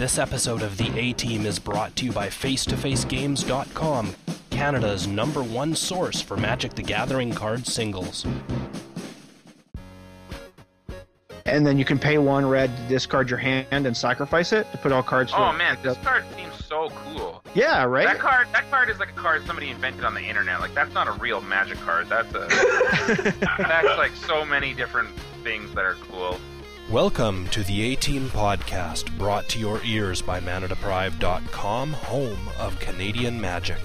This episode of the A Team is brought to you by FaceToFaceGames.com, Canada's number one source for Magic the Gathering card singles. and then you can pay one red to discard your hand and sacrifice it to put all cards. Oh to- man, this card seems so cool. Yeah, right. That card, that card is like a card somebody invented on the internet. Like that's not a real Magic card. That's a that's like so many different things that are cool. Welcome to the A Team podcast, brought to your ears by ManaDeprived.com, home of Canadian Magic.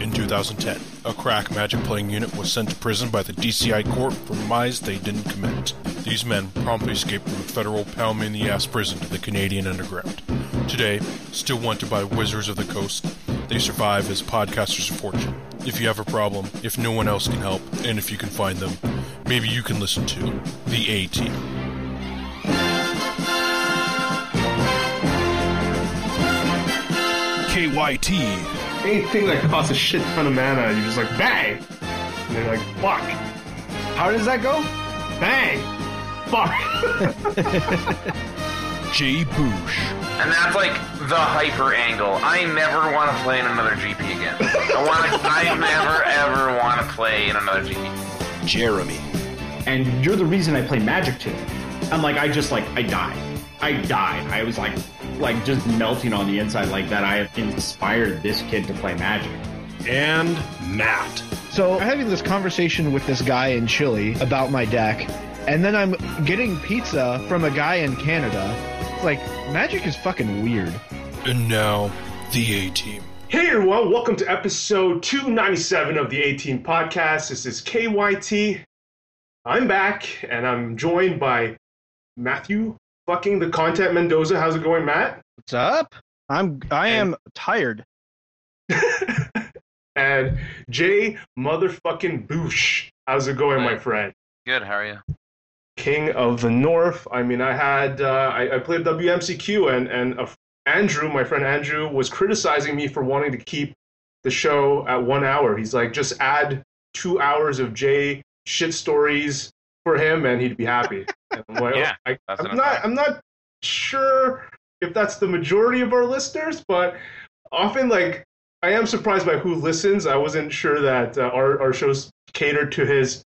In 2010, a crack magic playing unit was sent to prison by the DCI court for crimes they didn't commit. These men promptly escaped from a federal pound me in the ass prison to the Canadian underground. Today, still wanted by Wizards of the Coast, they survive as podcasters of fortune. If you have a problem, if no one else can help, and if you can find them, maybe you can listen to The A Team. KYT. anything that costs a shit ton of mana, you're just like bang, and you're like fuck. How does that go? Bang, fuck. Jay Boosh. And that's like the hyper angle. I never want to play in another GP again. I want to. I never ever want to play in another GP. Jeremy. And you're the reason I play Magic too. I'm like, I just like, I died. I died. I was like, like just melting on the inside like that. I have inspired this kid to play Magic. And Matt. So I'm having this conversation with this guy in Chile about my deck, and then I'm getting pizza from a guy in Canada. It's like magic is fucking weird. And now, The A Team. Hey everyone, welcome to episode 297 of the 18 podcast. This is KYT. I'm back, and I'm joined by Matthew, fucking the content Mendoza. How's it going, Matt? What's up? I'm I am tired. and Jay motherfucking Boosh. How's it going, my friend? Good. How are you? King of the North. I mean, I had uh, I, I played WMCQ, and and uh, Andrew, my friend Andrew, was criticizing me for wanting to keep the show at one hour. He's like, just add two hours of Jay shit stories for him, and he'd be happy. I'm like, Yeah, I, I'm, not. I'm not sure if that's the majority of our listeners, but often like. I am surprised by who listens. I wasn't sure that uh, our, our shows catered to his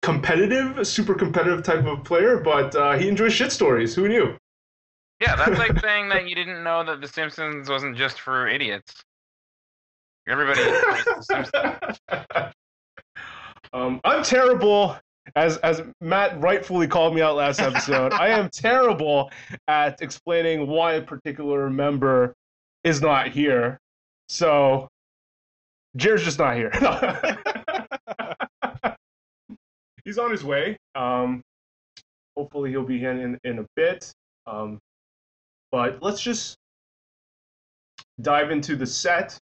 competitive, super competitive type of player, but uh, he enjoys shit stories. Who knew? Yeah, that's like saying that you didn't know that The Simpsons wasn't just for idiots. Everybody. um, I'm terrible, as as Matt rightfully called me out last episode. I am terrible at explaining why a particular member is not here. So, Jared's just not here. He's on his way. Um, hopefully, he'll be in in, in a bit. Um, but let's just dive into the set.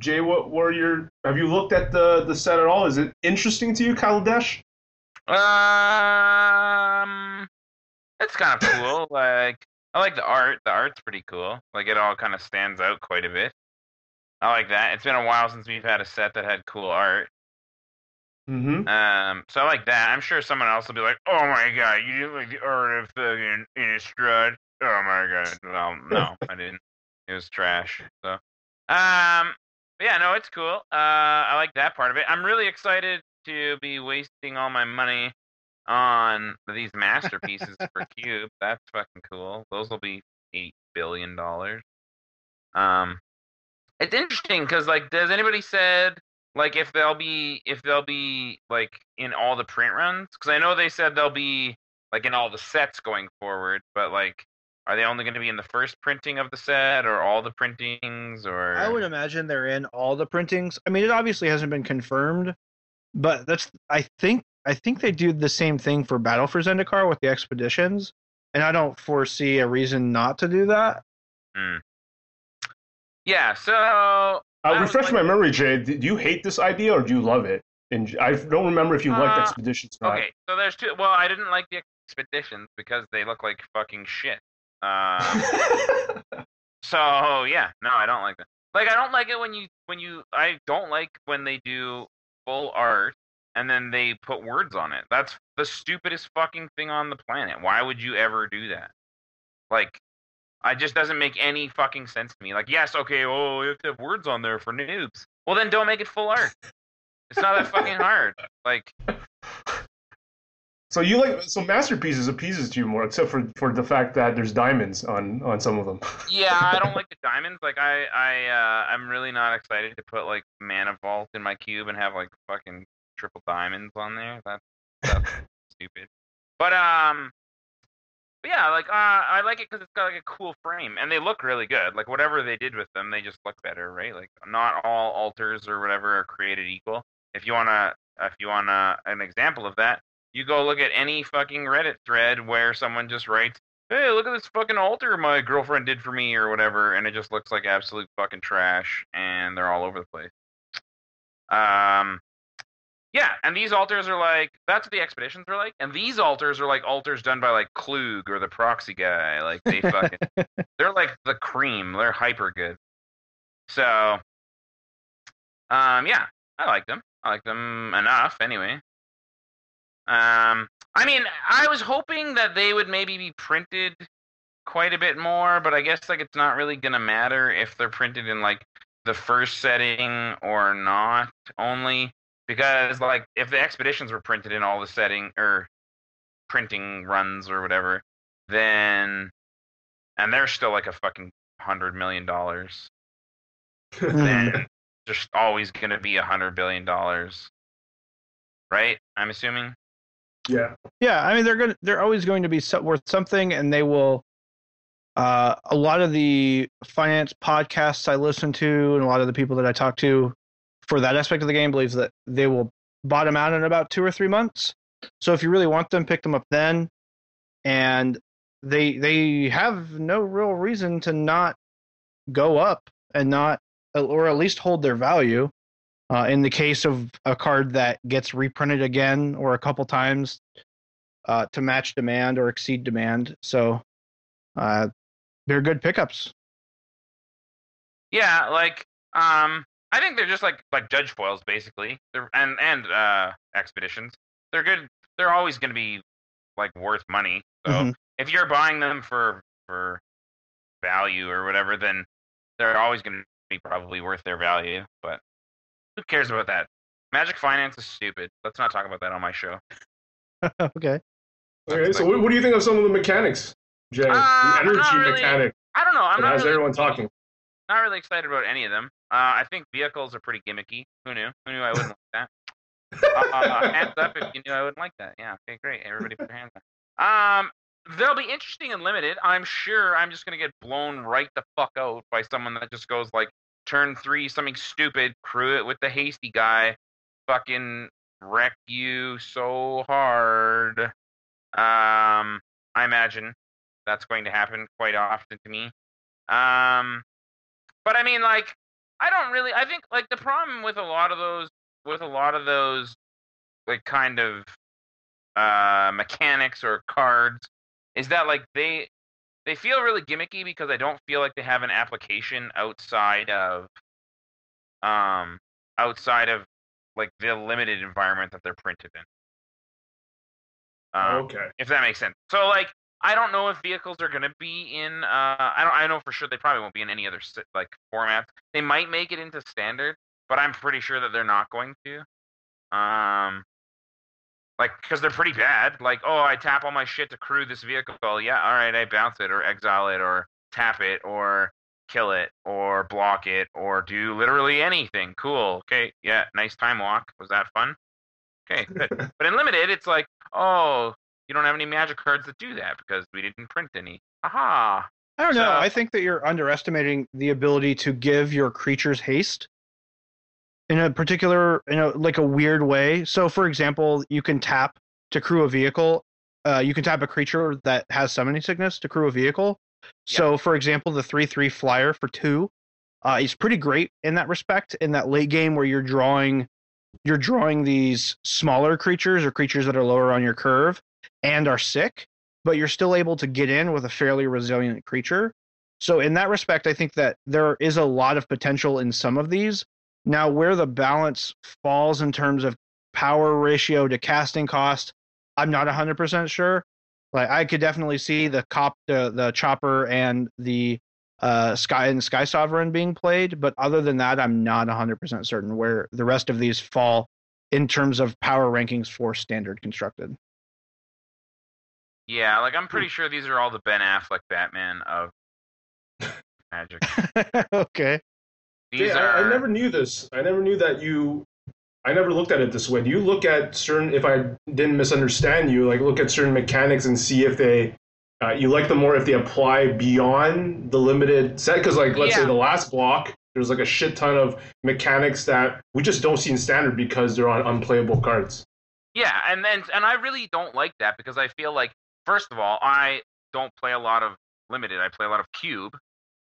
Jay, what were your? Have you looked at the the set at all? Is it interesting to you, Kaladesh? Um, it's kind of cool. Like, I like the art. The art's pretty cool. Like, it all kind of stands out quite a bit. I like that. It's been a while since we've had a set that had cool art. Mm-hmm. Um, so I like that. I'm sure someone else will be like, "Oh my god, you didn't like the art of fucking Innistrad." Oh my god. Well, no, I didn't. It was trash. So, um, but yeah, no, it's cool. Uh, I like that part of it. I'm really excited to be wasting all my money on these masterpieces for Cube. That's fucking cool. Those will be eight billion dollars. Um, it's interesting because like, does anybody said like if they'll be if they'll be like in all the print runs? Because I know they said they'll be like in all the sets going forward, but like. Are they only going to be in the first printing of the set, or all the printings, or? I would imagine they're in all the printings. I mean, it obviously hasn't been confirmed, but that's I think I think they do the same thing for Battle for Zendikar with the expeditions, and I don't foresee a reason not to do that. Yeah. So Uh, I was refresh like- my memory, Jay. Do you hate this idea or do you love it? And I don't remember if you liked Uh, expeditions or not. Okay, so there's two. Well, I didn't like the expeditions because they look like fucking shit. Um, so yeah, no, I don't like that. Like I don't like it when you when you I don't like when they do full art and then they put words on it. That's the stupidest fucking thing on the planet. Why would you ever do that? Like, it just doesn't make any fucking sense to me. Like, yes, okay, oh, you have to have words on there for noobs. Well, then don't make it full art. It's not that fucking hard. Like, So you like so masterpieces appeases to you more, except for for the fact that there's diamonds on on some of them. yeah, I don't like the diamonds. Like, I, I, uh, I'm really not excited to put like mana vault in my cube and have like fucking triple diamonds on there. That's that's stupid. But um, but yeah, like uh, I like it because it's got like a cool frame and they look really good. Like whatever they did with them, they just look better, right? Like not all altars or whatever are created equal. If you wanna, if you wanna an example of that, you go look at any fucking Reddit thread where someone just writes, "Hey, look at this fucking altar my girlfriend did for me" or whatever, and it just looks like absolute fucking trash, and they're all over the place. Um, yeah, and these altars are like that's what the expeditions are like, and these altars are like altars done by like Klug or the proxy guy. Like they fucking, they're like the cream. They're hyper good. So, um, yeah, I like them. I like them enough, anyway. Um, I mean, I was hoping that they would maybe be printed quite a bit more, but I guess like it's not really gonna matter if they're printed in like the first setting or not only because like if the expeditions were printed in all the setting or printing runs or whatever then and they're still like a fucking hundred million dollars. Then there's always gonna be a hundred billion dollars. Right? I'm assuming Yeah. Yeah, I mean they're going to they're always going to be so, worth something, and they will. Uh, a lot of the finance podcasts I listen to, and a lot of the people that I talk to for that aspect of the game believes that they will bottom out in about two or three months. So if you really want them, pick them up then. And they they have no real reason to not go up and not or at least hold their value. Uh, in the case of a card that gets reprinted again or a couple times uh, to match demand or exceed demand, so uh, they're good pickups. Yeah, like um, I think they're just like like judge foils basically. They're and and uh, expeditions. They're good. They're always going to be like worth money. So Mhm. if you're buying them for for value or whatever, then they're always going to be probably worth their value. But who cares about that? Magic finance is stupid. Let's not talk about that on my show. okay. Okay. So what, what do you think of some of the mechanics, Jay? Uh, the energy really- mechanic I don't know. I'm not has really, everyone talking. not really excited about any of them. Uh, I think vehicles are pretty gimmicky. Who knew? Who knew I wouldn't like that? uh, hands up if you knew I wouldn't like that. Yeah, okay, great. Everybody put their hands up. Um, they'll be interesting and limited. I'm sure I'm just gonna get blown right the fuck out by someone that just goes like turn three something stupid, crew it with the hasty guy, fucking wreck you so hard. Um, I imagine that's going to happen quite often to me. Um, but I mean, like, I don't really. I think like the problem with a lot of those, with a lot of those, like kind of uh mechanics or cards, is that like they they feel really gimmicky because I don't feel like they have an application outside of um outside of like the limited environment that they're printed in. Um, okay. if that makes sense. So like I don't know if vehicles are going to be in uh I don't I know for sure they probably won't be in any other like formats. They might make it into standard, but I'm pretty sure that they're not going to. Um like cuz they're pretty bad. Like, oh, I tap all my shit to crew this vehicle. Yeah, all right, I bounce it or exile it or tap it or kill it or block it or do literally anything. Cool. Okay. Yeah, nice time walk. Was that fun? Okay, good. but in limited, it's like, oh, you don't have any magic cards that do that because we didn't print any. Aha. I don't know. I think that you're underestimating the ability to give your creatures haste in a particular, in a like a weird way. So, for example, you can tap to crew a vehicle. Uh, you can tap a creature that has summoning sickness to crew a vehicle. So, for example, the three-three flyer for two uh, is pretty great in that respect. In that late game where you're drawing, you're drawing these smaller creatures or creatures that are lower on your curve and are sick but you're still able to get in with a fairly resilient creature. So in that respect, I think that there is a lot of potential in some of these. Now, where the balance falls in terms of power ratio to casting cost, I'm not 100% sure. Like I could definitely see the cop the the chopper and the uh sky and sky sovereign being played, but other than that I'm not 100% certain where the rest of these fall in terms of power rankings for standard constructed. Yeah, like I'm pretty sure these are all the Ben Affleck Batman of Magic. okay. These Yeah, are I, I never knew this. I never knew that you. I never looked at it this way. Do you look at certain? If I didn't misunderstand you, like look at certain mechanics and see if they, uh, you like them more if they apply beyond the limited set. Because like let's Yeah. say the last block, there's like a shit ton of mechanics that we just don't see in standard because they're on unplayable cards. Yeah, and then and I really don't like that because I feel like first of all, I don't play a lot of limited. I play a lot of cube.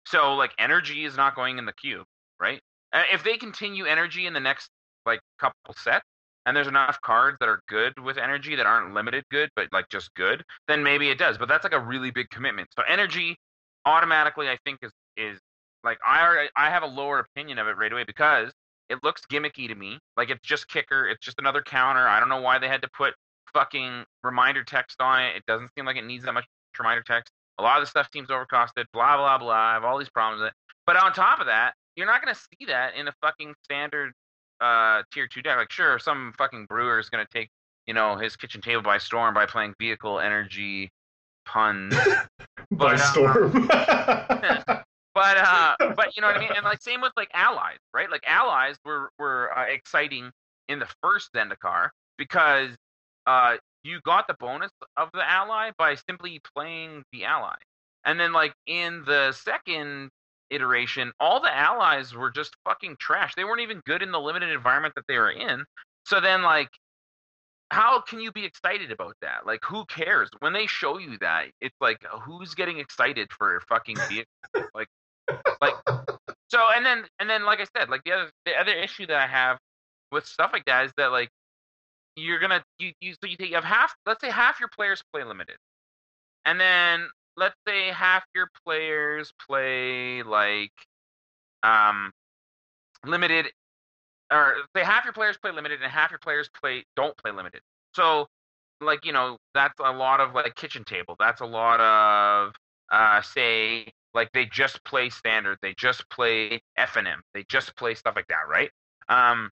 So like energy is not going in the cube, right? If they continue energy in the next like couple sets and there's enough cards that are good with energy that aren't limited good but like just good, then maybe it does. But that's like a really big commitment. So energy automatically I think is is like I I have a lower opinion of it right away because it looks gimmicky to me. Like it's just kicker, it's just another counter. I don't know why they had to put fucking reminder text on it. It doesn't seem like it needs that much reminder text. A lot of the stuff seems overcosted, blah blah blah. I have all these problems with it. But on top of that, you're not gonna see that in a fucking standard uh tier two deck. Like sure, some fucking brewer is gonna take, you know, his kitchen table by storm by playing vehicle energy puns. By But, uh, storm. But uh, but you know what I mean, and like same with like allies, right? Like allies were were uh, exciting in the first Zendikar because uh, you got the bonus of the ally by simply playing the ally, and then like in the second iteration, all the allies were just fucking trash. They weren't even good in the limited environment that they were in. So then like. How can you be excited about that? Like, who cares? When they show you that, it's like, who's getting excited for fucking vehicle? like, like so and then and then like i said like the other the other issue that i have with stuff like that is that like you're gonna you, you so you take you have half let's say half your players play limited and then let's say half your players play like um limited or say half your players play limited and half your players play don't play limited. So like you know that's a lot of like kitchen table. That's a lot of uh say like they just play standard. They just play FNM they just play stuff like that right? Um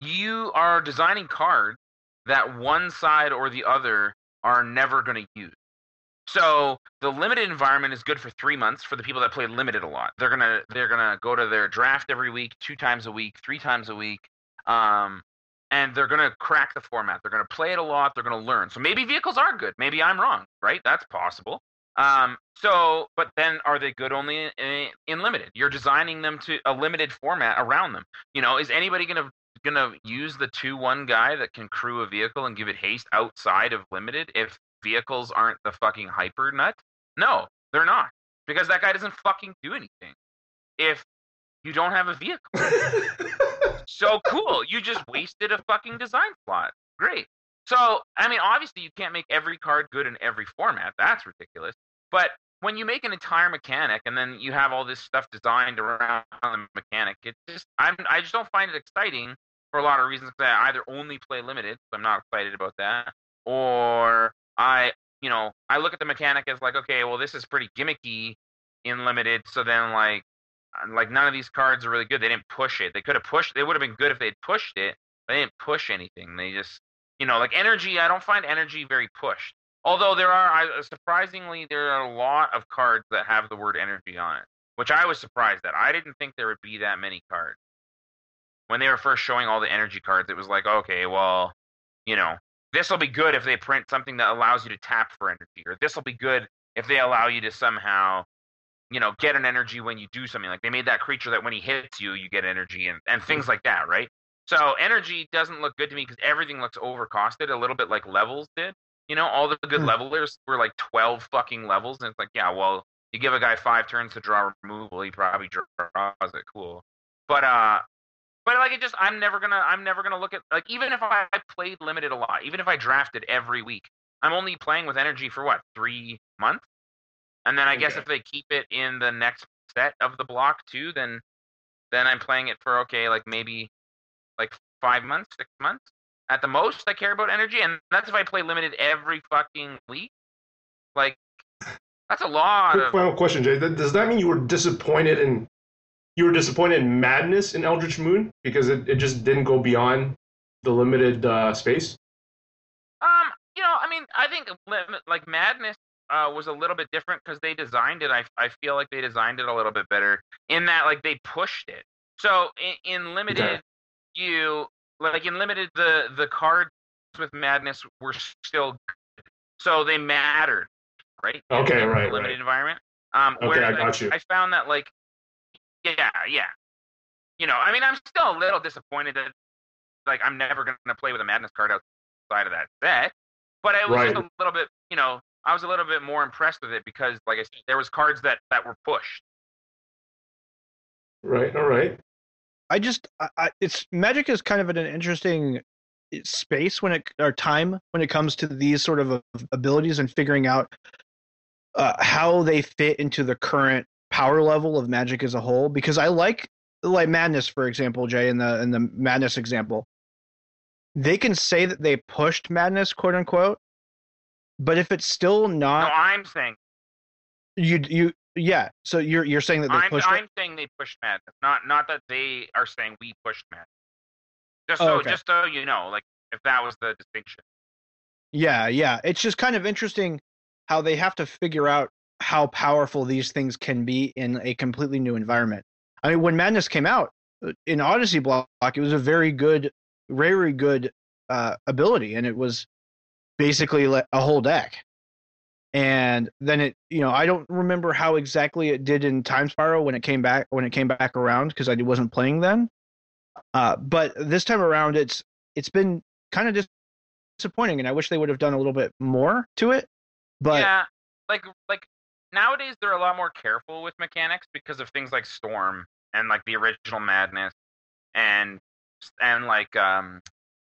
you are designing cards that one side or the other are never going to use so the limited environment is good for three months for the people that play limited a lot they're gonna they're gonna go to their draft every week two times a week three times a week um and they're to crack the format. They're to play it a lot. They're to learn. So maybe vehicles are good. Maybe I'm wrong, right? That's possible. Um, so, but then are they good only in, in limited? You're designing them to a limited format around them. You know, is anybody going to use the two one guy that can crew a vehicle and give it haste outside of limited if vehicles aren't the fucking hyper nut? No, they're not because that guy doesn't fucking do anything. If you don't have a vehicle so cool. You just wasted a fucking design slot. Great. So, I mean, obviously, you can't make every card good in every format. That's ridiculous. But when you make an entire mechanic and then you have all this stuff designed around the mechanic, it just I'm I just don't find it exciting for a lot of reasons. Because I either only play limited, so I'm not excited about that, or I, you know, I look at the mechanic as like, okay, well, this is pretty gimmicky in limited, so then like uh, like none of these cards are really good. They didn't push it. They could have pushed. They would have been good if they'd pushed it. They didn't push anything. They just, you know, like energy. I don't find energy very pushed. Although there are, I, uh, surprisingly, there are a lot of cards that have the word energy on it, which I was surprised at. I didn't think there would be that many cards. When they were first showing all the energy cards, it was like, okay, well, you know, this will be good if they print something that allows you to tap for energy, or this will be good if they allow you to somehow you know, get an energy when you do something. Like they made that creature that when he hits you, you get energy and, and things like that, right? So energy doesn't look good to me because everything looks overcosted, a little bit like levels did. You know, all the good Hmm. levelers were like 12 fucking levels. And it's like, yeah, well, you give a guy five turns to draw removal, he probably draws it. Cool. But, uh, but like it just, I'm never gonna, I'm never gonna look at like even if I played limited a lot, even if I drafted every week, I'm only playing with energy for what three months. And then I guess if they keep it in the next set of the block too, then then I'm playing it for okay, like maybe like five months, six months. At the most, I care about energy, and that's if I play limited every fucking week. Like, that's a lot Quick of. final question, Jay. Does that mean you were disappointed in you were disappointed in madness in Eldritch Moon because it, it just didn't go beyond the limited uh, space? Um, you know, I mean, I think like Madness uh, was a little bit different because they designed it. I I feel like they designed it a little bit better in that like they pushed it. So in, in limited, Okay. you like in limited the the cards with Madness were still good. so they mattered, right? Okay, in the right, limited right. environment. Um, Okay, where I got you. I found that like, yeah, yeah. You know, I mean, I'm still a little disappointed that like I'm never gonna play with a Madness card outside of that set. But I was just Right. a little bit, you know, I was a little bit more impressed with it because, like I said, there was cards that that were pushed. Right. All right. I just I, I, it's Magic is kind of an interesting space when it or time when it comes to these sort of abilities and figuring out uh, how they fit into the current power level of Magic as a whole. Because I like like Madness, for example, Jay, in the in the Madness example, they can say that they pushed Madness, quote unquote. But if it's still no, not I'm saying, you you yeah, so you're you're saying that they I'm, pushed it. I'm saying they pushed Madness, not not that they are saying we pushed Madness. Just Oh, so, okay. just so you know, like if that was the distinction. Yeah, yeah. It's just kind of interesting how they have to figure out how powerful these things can be in a completely new environment. I mean, when Madness came out uh, in Odyssey block, it was a very good, very good uh, ability, and it was basically like a whole deck. And then it, you know, I don't remember how exactly it did in Time Spiral when it came back when it came back around because I wasn't playing then. Uh, but this time around, it's it's been kind of dis- disappointing, and I wish they would have done a little bit more to it. But yeah, like like nowadays they're a lot more careful with mechanics because of things like Storm and like the original Madness and and like um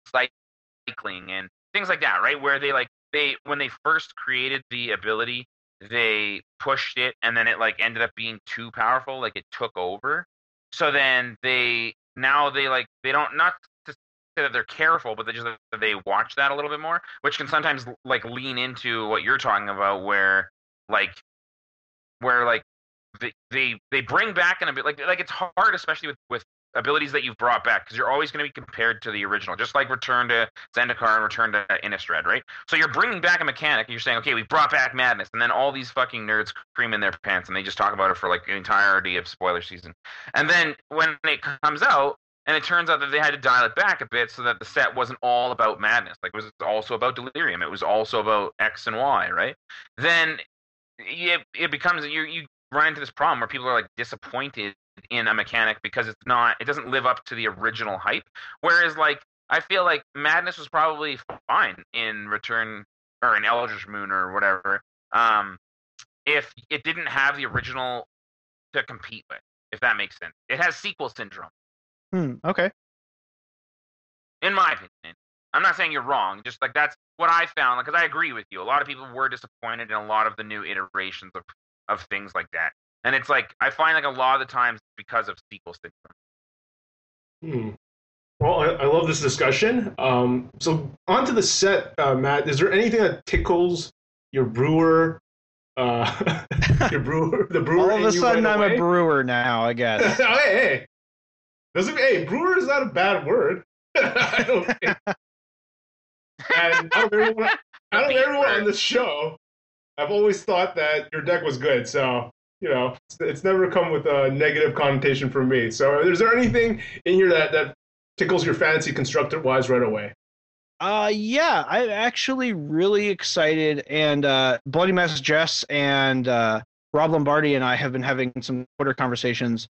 cycling and things like that, right? Where they like they when they first created the ability, they pushed it and then it like ended up being too powerful, like it took over. So then they now they like they don't not to say that they're careful, but they just they watch that a little bit more, which can sometimes like lean into what you're talking about, where like where like they they, they bring back an like like it's hard, especially with with abilities that you've brought back because you're always going to be compared to the original, just like Return to Zendikar and Return to Innistrad, right? So you're bringing back a mechanic, and you're saying, okay, we brought back Madness, and then all these fucking nerds cream in their pants, and they just talk about it for like the entirety of spoiler season, and then when it comes out. And it turns out that they had to dial it back a bit so that the set wasn't all about madness. Like it was also about delirium. It was also about X and Y, right? Then it, it becomes you you run into this problem where people are like disappointed in a mechanic because it's not it doesn't live up to the original hype. Whereas like I feel like Madness was probably fine in Return or in Eldritch Moon or whatever. Um, if it didn't have the original to compete with, if that makes sense. It has sequel syndrome, hmm, okay, in my opinion. I'm not saying you're wrong. Just like that's what I found. Because I agree with you. A lot of people were disappointed in a lot of the new iterations of of things like that. And it's like I find like a lot of the times because of sequel syndrome. Hmm. Well, I, I love this discussion. Um, so on to the set, uh, Matt. Is there anything that tickles your brewer? Uh, your brewer, the brewer. all of a sudden I'm away? a brewer now. I guess. hey, hey. Doesn't hey, brewer is not a bad word. I don't think. And out of everyone, out of everyone on the show, I've always thought that your deck was good. So you know, it's, it's never come with a negative connotation from me. So is there anything in here that that tickles your fancy constructed wise right away? Uh, yeah, I'm actually really excited, and uh, Bloody Mess Jess and uh, Rob Lombardi and I have been having some Twitter conversations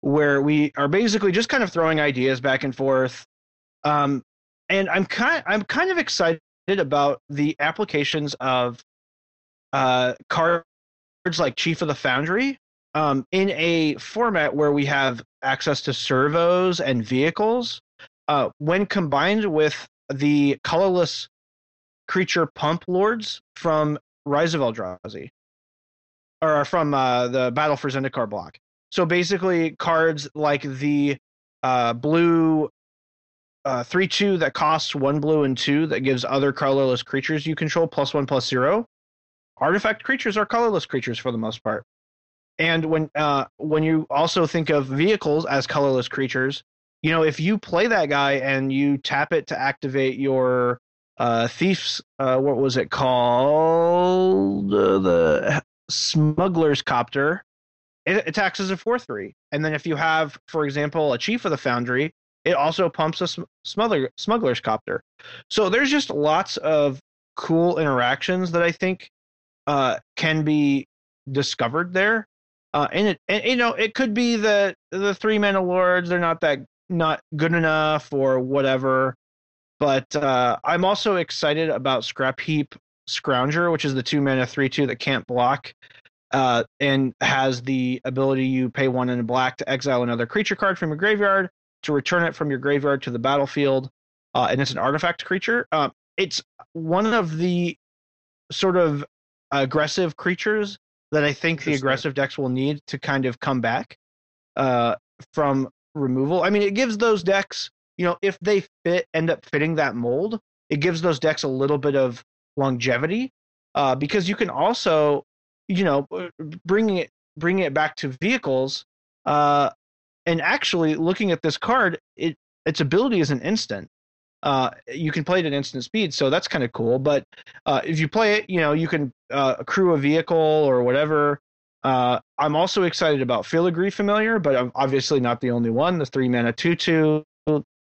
where we are basically just kind of throwing ideas back and forth. Um, and I'm kind I'm kind of excited about the applications of uh, cards like Chief of the Foundry um, in a format where we have access to servos and vehicles. Uh, when combined with the colorless creature pump lords from Rise of Eldrazi, or from uh, the Battle for Zendikar block. So basically, cards like the uh, blue uh, three two that costs one blue and two that gives other colorless creatures you control plus one plus zero. Artifact creatures are colorless creatures for the most part. And when uh, when you also think of vehicles as colorless creatures, you know if you play that guy and you tap it to activate your uh, thief's uh, what was it called uh, the smuggler's copter, it attacks as a four three. And then if you have, for example, a chief of the foundry, it also pumps a sm- smuggler smuggler's copter. So there's just lots of cool interactions that I think uh, can be discovered there. Uh, and it, and, you know, it could be that the three mana lords they're not that not good enough or whatever. But uh, I'm also excited about Scrap Heap Scrounger, which is the two mana three two that can't block, uh, and has the ability you pay one in black to exile another creature card from your graveyard to return it from your graveyard to the battlefield, uh, and it's an artifact creature. Uh, it's one of the sort of aggressive creatures that I think the aggressive decks will need to kind of come back uh, from removal. I mean, it gives those decks, you know, if they fit, end up fitting that mold, it gives those decks a little bit of longevity uh, because you can also, you know, bringing it bringing it back to vehicles. Uh, and actually, looking at this card, it its ability is an instant. Uh, you can play it at instant speed, so that's kind of cool. But uh, if you play it, you know, you can uh, accrue a vehicle or whatever. Uh, I'm also excited about Filigree Familiar, but I'm obviously not the only one. The three mana two two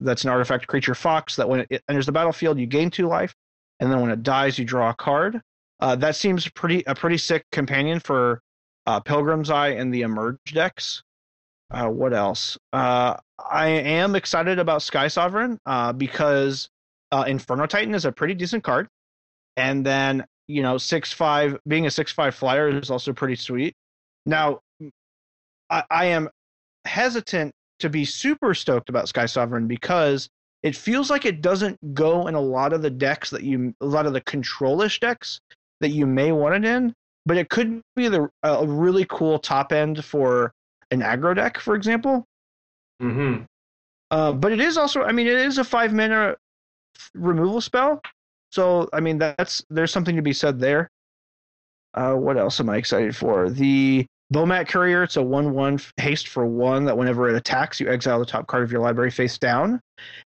that's an artifact creature fox that when it enters the battlefield, you gain two life, and then when it dies, you draw a card. Uh, that seems pretty a pretty sick companion for uh, Pilgrim's Eye and the Emerge decks. Uh, what else? Uh, I am excited about Sky Sovereign uh, because uh, Inferno Titan is a pretty decent card, and then you know six five being a six five flyer is also pretty sweet. Now, I, I am hesitant to be super stoked about Sky Sovereign because it feels like it doesn't go in a lot of the decks that you a lot of the controlish decks that you may want it in, but it could be the a really cool top end for an aggro deck, for example. Mm-hmm. Uh, but it is also, I mean, it is a five mana removal spell, so I mean that's there's something to be said there. Uh, what else am I excited for? The Bomat Courier. It's a one-one haste for one that whenever it attacks, you exile the top card of your library face down,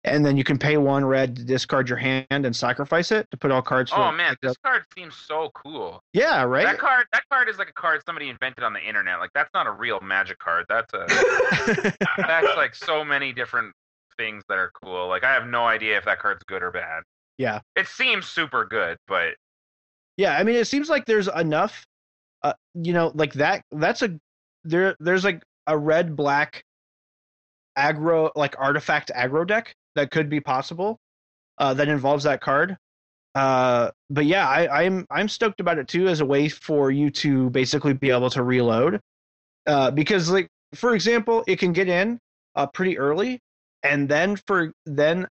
and then you can pay one red to discard your hand and sacrifice it to put all cards. Oh man, this card seems so cool. yeah, right. That card, that card is like a card somebody invented on the internet. Like that's not a real Magic card. That's a that's like so many different things that are cool. Like I have no idea if that card's good or bad. Yeah. It seems super good, but Yeah, I mean, it seems like there's enough, uh, you know, like that. That's a there. There's like a red black aggro, like artifact aggro deck that could be possible, uh, that involves that card. Uh, but yeah, I, I'm I'm stoked about it too as a way for you to basically be able to reload, uh, because like for example, it can get in uh, pretty early, and then for then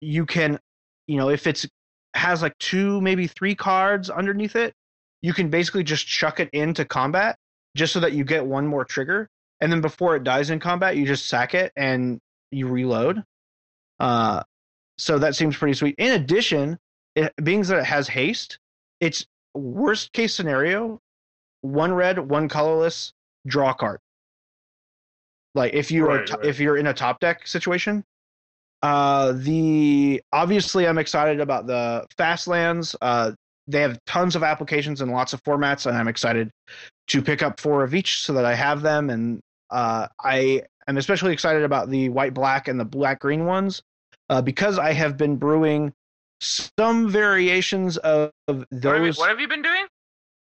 you can, you know, if it's has like two maybe three cards underneath it, you can basically just chuck it into combat just so that you get one more trigger, and then before it dies in combat, you just sack it and you reload. Uh, so that seems pretty sweet. In addition, it, being that it has haste, it's worst case scenario, one red, one colorless, draw card. Like if you are Right, to- right. if you're in a top deck situation. Uh, the obviously I'm excited about the fast lands. Uh, they have tons of applications in lots of formats, and I'm excited to pick up four of each so that I have them. And uh, I am especially excited about the white black and the black green ones uh, because I have been brewing some variations of, of what have, you, those what have you been doing?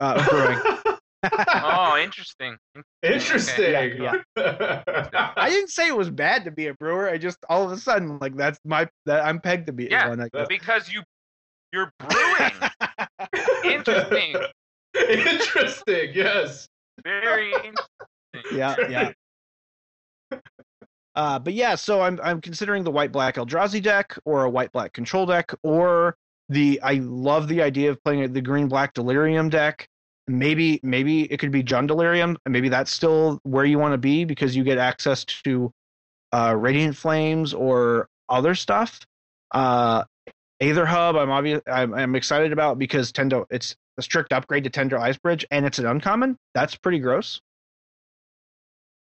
uh, brewing. Oh, interesting. Interesting. Yeah, I didn't say it was bad to be a brewer. I just all of a sudden like that's my that I'm pegged to be Yeah, one. I guess. Because you you're brewing. Interesting. Interesting. Yes. Very interesting. yeah, yeah. Uh, but yeah, so I'm I'm considering the white black Eldrazi deck or a white black control deck or the I love the idea of playing the green black Delirium deck. Maybe maybe it could be Jund Delirium. and Maybe that's still where you want to be because you get access to uh, Radiant Flames or other stuff. Uh, Aether Hub, I'm obvious, I'm, I'm excited about because Tendo, it's a strict upgrade to Tendo Ice Bridge, and it's an uncommon. That's pretty gross.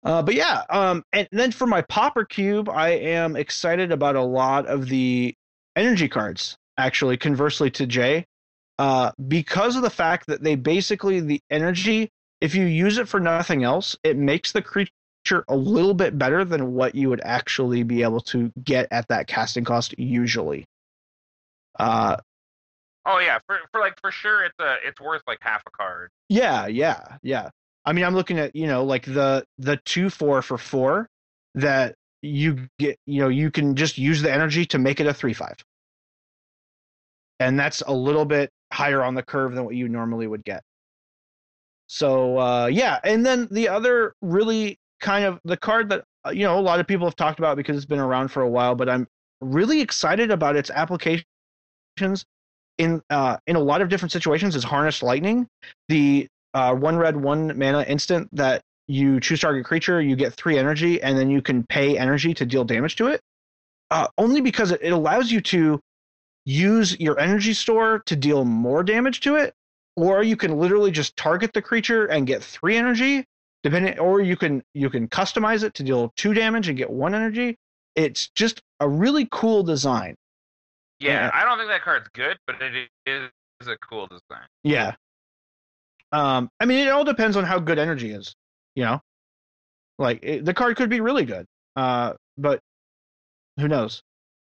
Uh, but yeah, um, and then for my Pauper Cube, I am excited about a lot of the energy cards. Actually, conversely to Jay, uh, because of the fact that they basically the energy, if you use it for nothing else, it makes the creature a little bit better than what you would actually be able to get at that casting cost usually. Uh, Oh yeah, for for like for sure, it's a it's worth like half a card. Yeah, yeah, yeah. I mean, I'm looking at you know like the the two four for four that you get. You know, you can just use the energy to make it a three five, and that's a little bit higher on the curve than what you normally would get. So uh, yeah, and then the other really kind of the card that uh, you know a lot of people have talked about because it's been around for a while, but I'm really excited about its applications in uh, in a lot of different situations is harnessed lightning. The uh, one red one mana instant that you choose target creature, you get three energy, and then you can pay energy to deal damage to it. Uh, only because it, it allows you to use your energy store to deal more damage to it, or you can literally just target the creature and get three energy, depending. Or you can you can customize it to deal two damage and get one energy. It's just a really cool design. Yeah, Yeah. I don't think that card's good, but it is a cool design. Yeah. Um, I mean, it all depends on how good energy is. You know, like it, the card could be really good, uh, but who knows?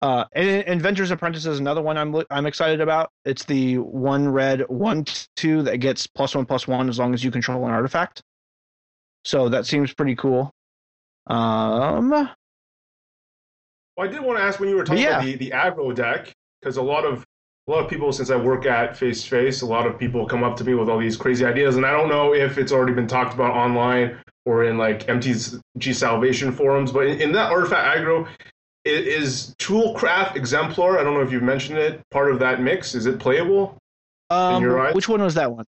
Uh, and Inventor's Apprentice is another one I'm I'm excited about. It's the one red one two that gets plus one plus one as long as you control an artifact. So that seems pretty cool. Um, Well, I did want to ask when you were talking Yeah. about the, the aggro deck, because a lot of a lot of people, since I work at Face to Face, a lot of people come up to me with all these crazy ideas, and I don't know if it's already been talked about online or in like MTG Salvation forums. But in, in that artifact aggro, It is Toolcraft Exemplar? I don't know if you've mentioned it. Part of that mix is it playable? um, your eyes? which one was that one?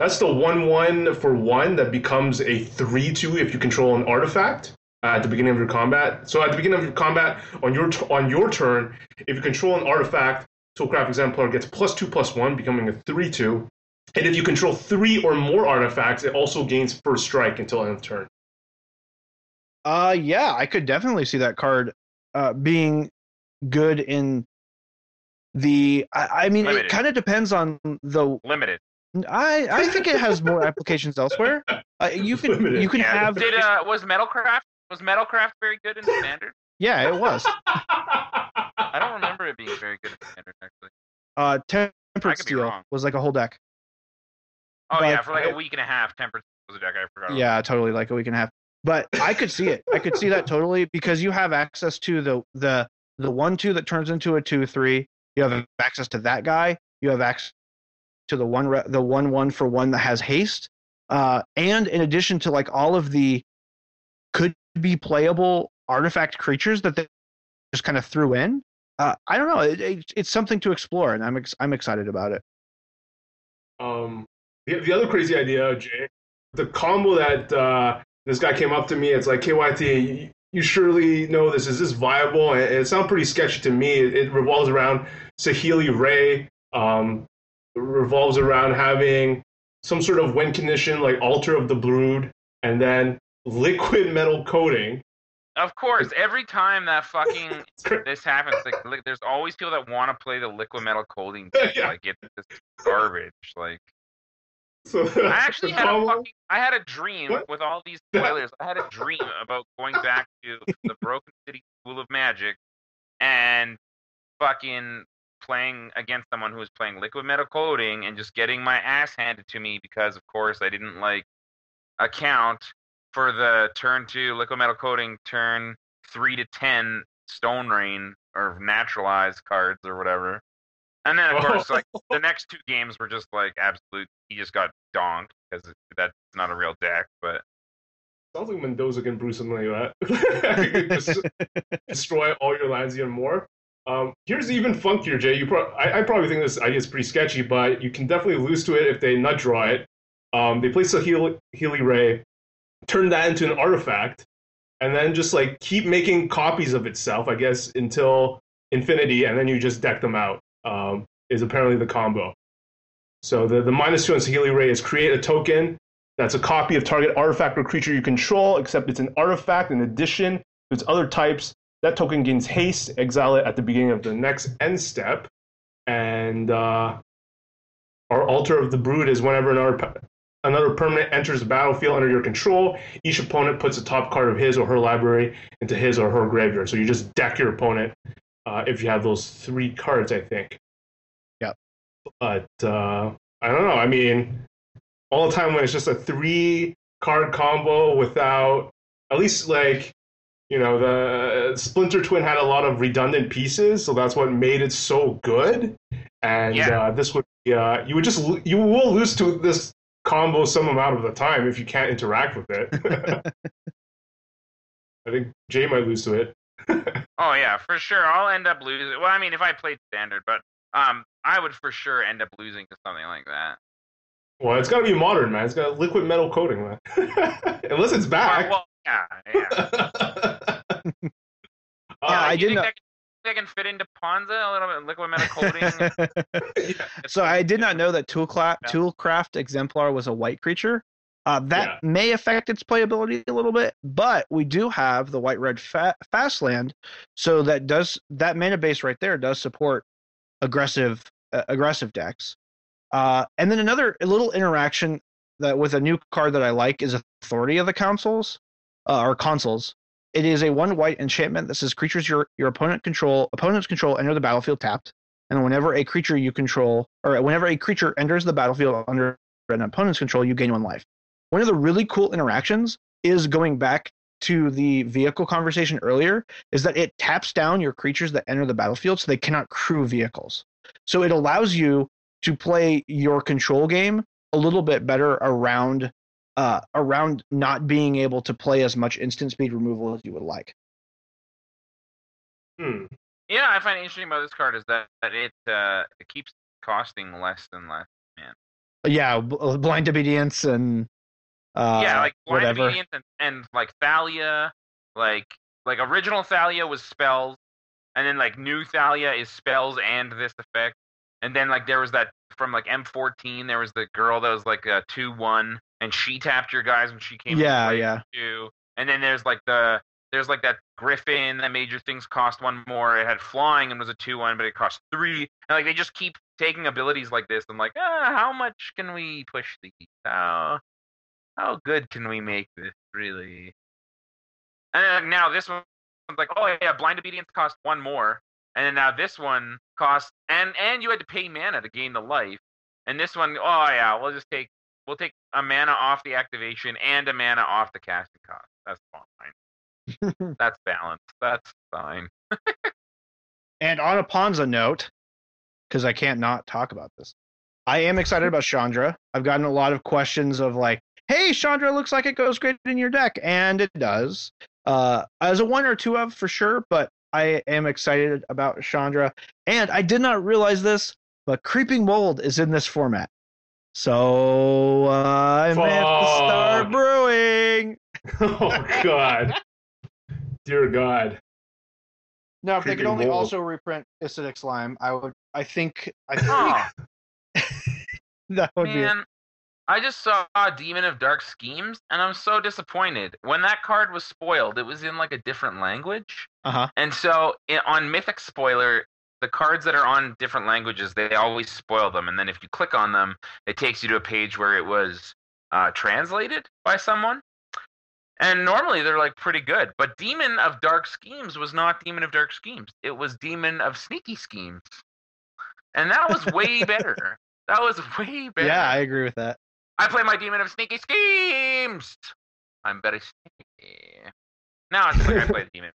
That's the one one for one that becomes a three two if you control an artifact at the beginning of your combat. So at the beginning of your combat, on your t- on your turn, if you control an artifact, Toolcraft Exemplar gets plus two plus one, becoming a three two. And if you control three or more artifacts, it also gains first strike until end of turn. Uh, yeah, I could definitely see that card uh, being good in the. I, I mean, Limited. it kind of depends on the. Limited. I I think it has more applications elsewhere. Uh, you can Limited. you can Yeah. have Did uh was Metalcraft was Metalcraft very good in Standard? yeah, it was. I don't remember it being very good in Standard actually. Uh, I Tempered Steel was like a whole deck. Oh But yeah, for like I- a week and a half, Tempered was a deck I forgot. about. Yeah, totally, like a week and a half. But I could see it. I could see that totally because you have access to the the the one two that turns into a two three. You have access to that guy. You have access to the one re- the one one for one that has haste. Uh, and in addition to like all of the could be playable artifact creatures that they just kind of threw in. Uh, I don't know. It, it, it's something to explore, and I'm ex- I'm excited about it. Um, the, the other crazy idea, Jay, the combo that uh, this guy came up to me, it's like KYT. You, you surely know this. Is this viable? And it, sounds pretty sketchy to me. It, it revolves around Saheeli Rai. Um, revolves around having some sort of win condition like Altar of the Brood, and then Liquimetal Coating. Of course, every time that fucking this happens, like, like there's always people that want to play the Liquimetal Coating. Yeah. Like it's this garbage. Like So I actually had a fucking I had a dream What? with all these spoilers. I had a dream about going back to the Broken City School of Magic and fucking playing against someone who was playing Liquimetal Coating and just getting my ass handed to me because of course I didn't like account for the turn two Liquimetal Coating turn three to ten stone rain or naturalized cards or whatever. And then of course like the next two games were just like absolute he just got donked because that's not a real deck, but Sounds like Mendoza can brew something like that. Just destroy all your lands even more. Um, here's even funkier, Jay. You pro- I, I probably think this idea is pretty sketchy, but you can definitely lose to it if they nut draw it. Um, they place a Healy, Healy Ray, turn that into an artifact, and then just like keep making copies of itself, I guess, until infinity, and then you just deck them out. Um, is apparently the combo. So the, the minus two on Saheeli Rai is create a token that's a copy of target artifact or creature you control, except it's an artifact in addition to its other types. That token gains haste, exile it at the beginning of the next end step. And uh, our Altar of the Brood is whenever another, another permanent enters the battlefield under your control, each opponent puts a top card of his or her library into his or her graveyard. So you just deck your opponent uh, if you have those three cards, I think. Yep. But uh, I don't know. I mean, all the time when it's just a three card combo without at least like you know the Splinter Twin had a lot of redundant pieces, so that's what made it so good. And Yeah. uh, this would be, uh, you would just you will lose to this combo some amount of the time if you can't interact with it. I think Jay might lose to it. Oh yeah, for sure. I'll end up losing. Well, I mean, if I played standard, but um, I would for sure end up losing to something like that. Well, it's got to be modern, man. It's got a Liquimetal Coating, man. Unless it's back. well, yeah, yeah. Yeah, Uh, I you didn't think know- that can, that can fit into Ponza a little bit, Liquimetal Coating. so I did not know that Toolcraft, Toolcraft Exemplar was a white creature. Uh, that may affect its playability a little bit, but we do have the white red fa- fast land, so that does that mana base right there does support aggressive uh, aggressive decks. Uh, and then another little interaction that with a new card that I like is Authority of the Councils uh, or Consuls. It is a one white enchantment that says creatures your your opponent control opponents control enter the battlefield tapped, and whenever a creature you control or whenever a creature enters the battlefield under an opponent's control, you gain one life. One of the really cool interactions is going back to the vehicle conversation earlier is that it taps down your creatures that enter the battlefield so they cannot crew vehicles. So it allows you to play your control game a little bit better around uh, around not being able to play as much instant speed removal as you would like. hmm. Yeah, I find interesting about this card is that, that it uh, it keeps costing less and less. Man. Yeah, bl- blind obedience and uh, yeah, like blind whatever. obedience and, and like Thalia, like like original Thalia was spells, and then like new Thalia is spells and this effect, and then like there was that from like M14, there was the girl that was like a two one, and she tapped your guys when she came. Yeah, yeah. Too. And then there's like the there's like that Griffin that made your things cost one more. It had flying and was a two one, but it cost three. And like they just keep taking abilities like this. I'm like, ah, how much can we push these? How how good can we make this really? And then now this one's like, oh yeah, blind obedience cost one more, and then now this one costs and and you had to pay mana to gain the life, and this one, oh yeah, we'll just take we'll take a mana off the activation and a mana off the casting cost. That's fine. That's balanced. That's fine. And on a Ponza note, because I can't not talk about this, I am excited about Chandra. I've gotten a lot of questions of like, "Hey, Chandra looks like it goes great in your deck," and it does. Uh, as a one or two of for sure, but I am excited about Chandra. And I did not realize this, but Creeping Mold is in this format. So uh, I may have to start brewing. oh God, dear God. Now, if they could only Mold. also reprint Acidic Slime, I would. I think. I think Oh that would be. man, I just saw Demon of Dark Schemes, and I'm so disappointed. When that card was spoiled, it was in like a different language. Uh huh. And so i on Mythic Spoiler, the cards that are on different languages, they always spoil them. And then if you click on them, it takes you to a page where it was uh, translated by someone. And normally they're like pretty good. But Demon of Dark Schemes was not Demon of Dark Schemes. It was Demon of Sneaky Schemes. And that was way better. That was way better. Yeah, I agree with that. I play my demon of sneaky schemes. I'm better sneaky. Now it's like I play the demon.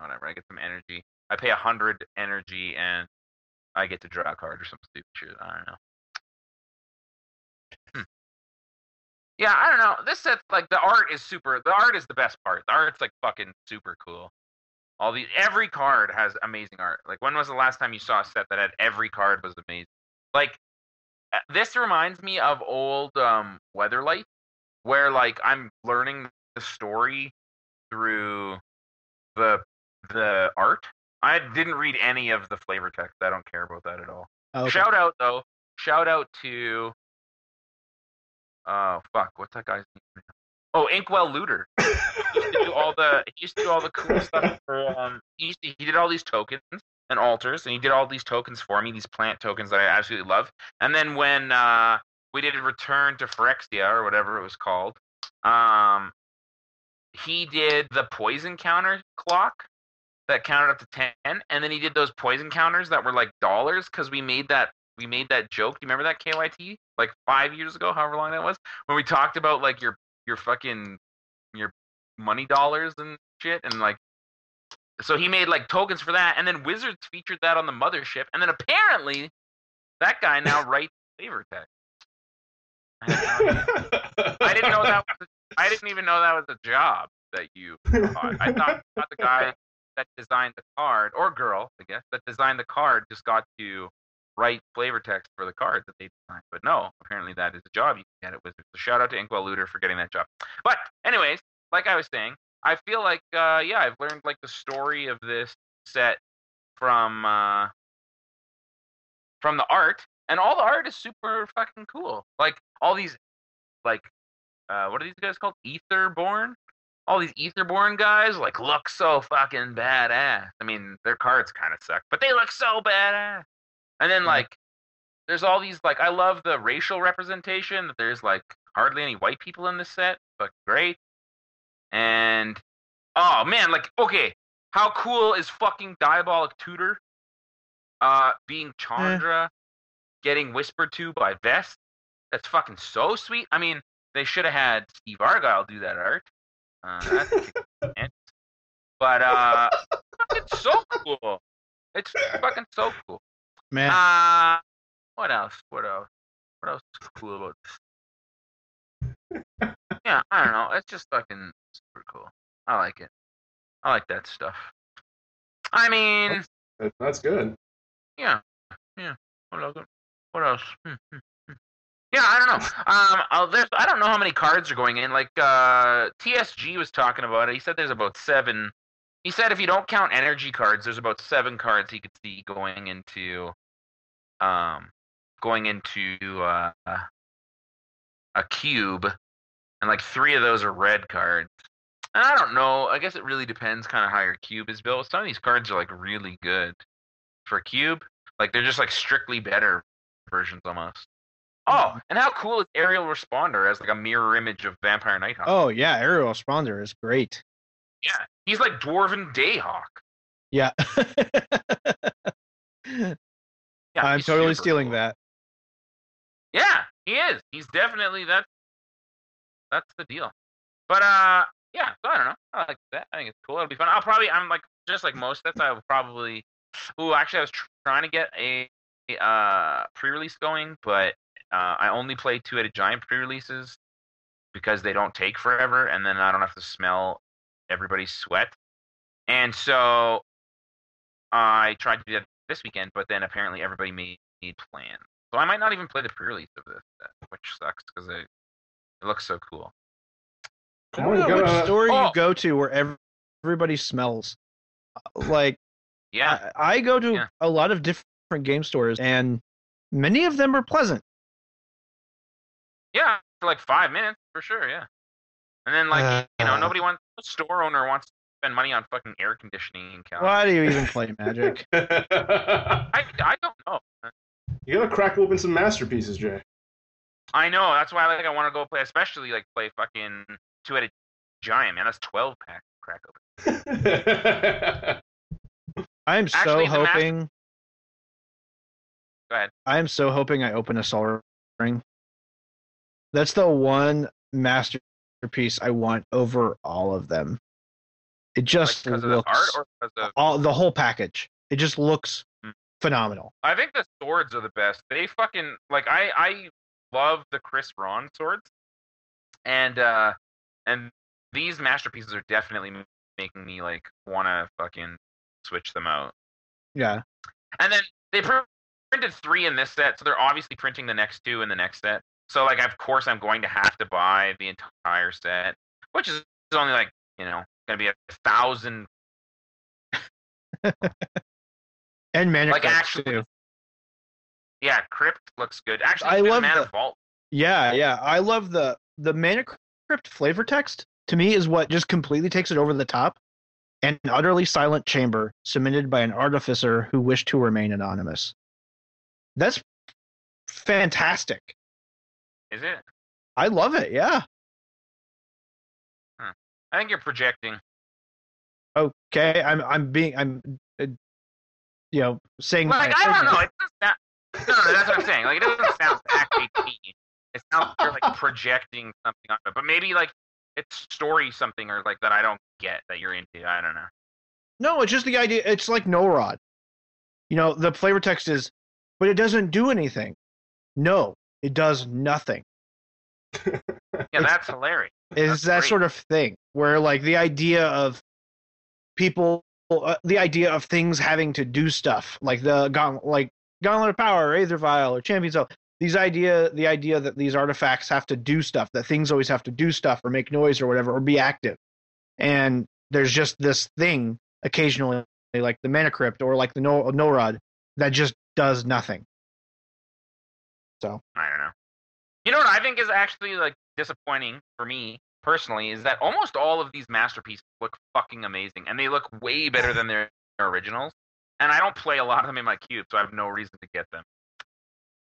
Whatever. I get some energy. I pay a hundred energy and I get to draw a card or some stupid shit. I don't know. Hmm. Yeah, I don't know. This set like the art is super. The art is the best part. The art's like fucking super cool. All the every card has amazing art. Like when was the last time you saw a set that had every card was amazing? Like this reminds me of old um Weatherlight, where like I'm learning the story through the the art. I didn't read any of the flavor text. I don't care about that at all. Okay. Shout out though. Shout out to oh fuck, what's that guy's name? Oh, Inkwell Looter. he used to do all the he used to do all the cool stuff for um he used to, he did all these tokens and altars and he did all these tokens for me, these plant tokens that I absolutely love. And then when uh we did a return to Phyrexia or whatever it was called, um he did the poison counter clock that counted up to 10 and then he did those poison counters that were like dollars because we made that we made that joke do you remember that kyt like five years ago however long that was when we talked about like your your fucking your money dollars and shit and like so he made like tokens for that and then wizards featured that on the mothership and then apparently that guy now writes flavor text I had no idea. I didn't know that was a, I didn't even know that was a job that you thought. I thought, thought the guy that designed the card, or girl, I guess, that designed the card just got to write flavor text for the card that they designed. But no, apparently that is a job you can get at Wizards. So shout out to Inkwell Looter for getting that job. But anyways, like I was saying, I feel like uh, yeah, I've learned like the story of this set from uh, from the art, and all the art is super fucking cool. Like all these, like uh, what are these guys called? Aetherborn. All these Aetherborn guys like look so fucking badass. I mean, their cards kind of suck, but they look so badass. And then like, there's all these like I love the racial representation. That there's like hardly any white people in this set, but great. And oh man, like okay, how cool is fucking Diabolic Tutor? Uh, being Chandra, getting whispered to by Vest. That's fucking so sweet. I mean, they should have had Steve Argyle do that art. Uh, that's but uh, it's so cool. It's fucking so cool. Man, Uh, what else? What else? What else is cool about this? yeah, I don't know. It's just fucking super cool. I like it. I like that stuff. I mean, That- That's good. yeah, yeah. What else? What else? Hmm, hmm. Yeah, I don't know. Um, I don't know how many cards are going in. Like uh, TSG was talking about it. He said there's about seven. He said if you don't count energy cards, there's about seven cards he could see going into, um, going into uh, a cube, and like three of those are red cards. And I don't know. I guess it really depends kind of how your cube is built. Some of these cards are like really good for cube. Like they're just like strictly better versions almost. Oh, and how cool is Aerial Responder as like a mirror image of Vampire Nighthawk? oh yeah, Aerial Responder is great. yeah, he's like Dwarven Dayhawk. Yeah. Yeah, I'm totally stealing cool. that. Yeah, he is. He's definitely that. That's the deal. But uh, yeah. So I don't know. I like that. I think it's cool. It'll be fun. I'll probably. I'm like just like most That's I will probably. Ooh, actually, I was tr- trying to get a, a uh pre-release going, but uh, I only play two-headed giant pre-releases because they don't take forever, and then I don't have to smell everybody's sweat. And so I tried to do that this weekend, but then apparently everybody made, made plans. So I might not even play the pre-release of this, which sucks because it, it looks so cool. I Come don't know which store Oh. you go to where ev- everybody smells. Like Yeah, I, I go to Yeah. a lot of different game stores, and many of them are pleasant. Yeah, for like five minutes for sure. Yeah, and then like you know Uh. nobody wants no store owner wants to spend money on fucking air conditioning in Calgary. Why do you even play Magic? I I don't know. you gotta crack open some masterpieces, Jay. I know that's why like I want to go play, especially like play fucking two-headed giant man. That's twelve pack crack open. I'm so Actually, the master- hoping. Go ahead. I am so hoping I open a Sol Ring. That's the one masterpiece I want over all of them. It Like just because of the looks art or because of all the whole package. It just looks Hmm. phenomenal. I think the swords are the best. They fucking like I I love the Chris Rahn swords, and uh and these masterpieces are definitely making me like want to fucking switch them out. Yeah. And then they printed three in this set, so they're obviously printing the next two in the next set. So like of course I'm going to have to buy the entire set, which is only like you know gonna be a thousand. and mana Like, actually- too. Yeah, Crypt looks good. Actually, I love Mana the- Vault. Yeah, yeah. I love the the mana crypt flavor text. To me, is what just completely takes it over the top. An utterly silent chamber cemented by an artificer who wished to remain anonymous. That's fantastic. Is it? I love it. Yeah. I think you're projecting. Okay. I'm I'm being I'm uh, you know saying Like my I don't know. It doesn't sound, no, no, that's what I'm saying. Like it doesn't sound actually mean. It sounds like you're like projecting something on it, but maybe like it's story something or like that I don't get that you're into. I don't know. No, it's just the idea. It's like no rod. You know, the flavor text is, but it doesn't do anything. No, it does nothing. Yeah, that's hilarious. It's That's that great. sort of thing where like the idea of people, uh, the idea of things having to do stuff like the gauntlet, like Gauntlet of Power, or Aether Vial, or Champions of these idea, the idea that these artifacts have to do stuff, that things always have to do stuff or make noise or whatever or be active, and there's just this thing occasionally, like the Mana Crypt or like the No Norod, that just does nothing. I don't know. You know what I think is actually like disappointing for me personally is that almost all of these masterpieces look fucking amazing and they look way better than their originals. And I don't play a lot of them in my cube, so I have no reason to get them.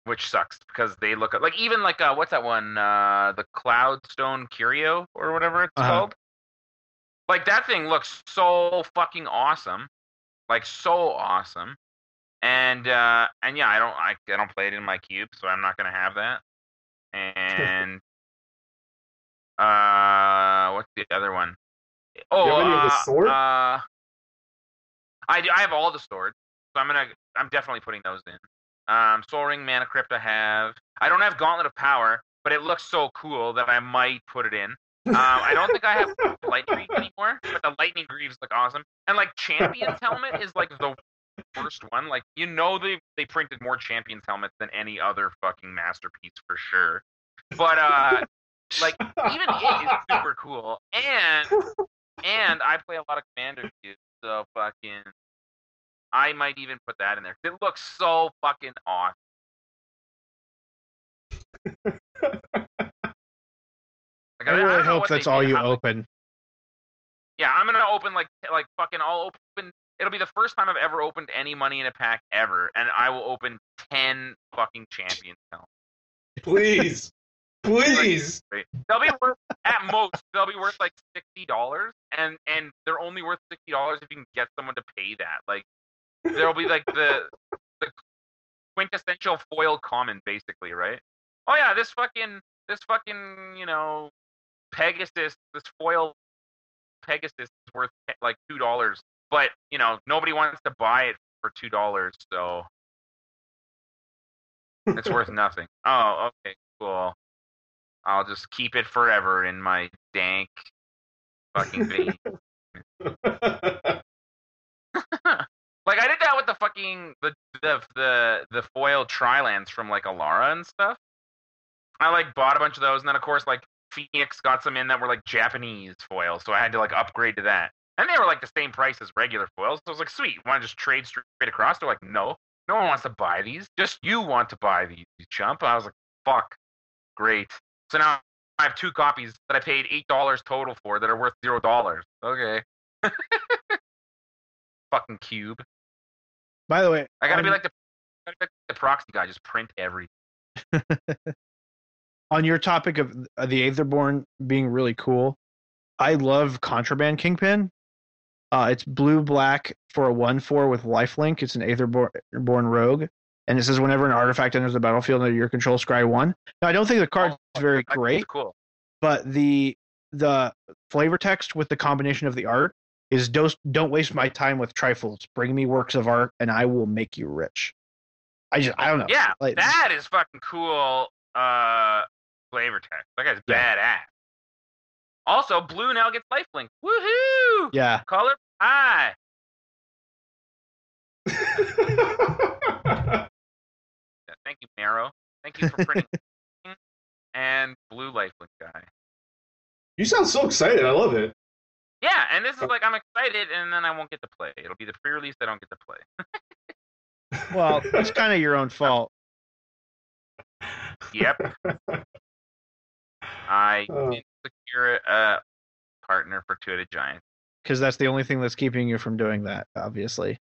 Which sucks because they look like even like uh what's that one? Uh the Cloudstone Curio or whatever it's Uh-huh. called. Like that thing looks so fucking awesome. Like so awesome. And uh and yeah, I don't I, I don't play it in my cube, so I'm not gonna have that. And uh what's the other one? Oh, you have any of the uh, sword? Uh, I do, I have all the swords, so I'm gonna I'm definitely putting those in. Um, Sol Ring, Mana Crypt, I have. I don't have Gauntlet of Power, but it looks so cool that I might put it in. Um, I don't think I have Lightning Greaves anymore, but the Lightning Greaves look awesome. And like Champion's Helmet is like the worst one. Like you know they they printed more Champion's helmets than any other fucking masterpiece for sure. But uh, like even it is super cool, and and I play a lot of Commander cubes, so fucking. I might even put that in there. It looks so fucking awesome. Like, I really hope that's all you open. Yeah, I'm gonna open like like fucking. I'll open. It'll be the first time I've ever opened any money in a pack ever, and I will open ten fucking champions. Please, please. They'll be worth at most. They'll be worth like sixty dollars, and and they're only worth sixty dollars if you can get someone to pay that. Like there'll be like the the quintessential foil common, basically, right? Oh yeah, this fucking this fucking you know Pegasus, this foil Pegasus is worth like two dollars, but you know nobody wants to buy it for two dollars, so it's worth nothing. Oh, okay, cool. I'll just keep it forever in my dank fucking vein. like I did that with the fucking the the the the foil Trilands from like Alara and stuff. I like bought a bunch of those, and then of course like Phoenix got some in that were like Japanese foil, so I had to like upgrade to that. And they were like the same price as regular foils. So I was like, sweet, want to just trade straight across? They're like, no, no one wants to buy these. Just you want to buy these, you chump. I was like, fuck, great. So now I have two copies that I paid eight dollars total for that are worth zero dollars. Okay. Fucking cube. By the way, I gotta be like the, gotta be like the proxy guy. Just print everything. on your topic of uh, the Aetherborn being really cool, I love Contraband Kingpin. Uh, it's blue black for a one four with lifelink. It's an Aetherborn rogue, and it says whenever an artifact enters the battlefield under your control, scry one. Now I don't think the card's Oh, very great, cool. but the the flavor text with the combination of the art is don't don't waste my time with trifles. Bring me works of art, and I will make you rich. I just I don't know. Yeah, Like- that is fucking cool. Uh, flavor text. That guy's Yeah. badass. Also, blue now gets lifelink. Woohoo! Yeah, Color pie. Yeah, Thank you, Maro. Thank you for printing. and blue lifelink guy. you sound so excited. I love it. Yeah, Yeah, and this is oh. like I'm excited, and then I won't get to play. It'll be the pre-release I don't get to play. Well, it's kind of your own fault. Yep, I Oh. didn't secure a partner for Two-Headed Giant. because that's the only thing that's keeping you from doing that. Obviously,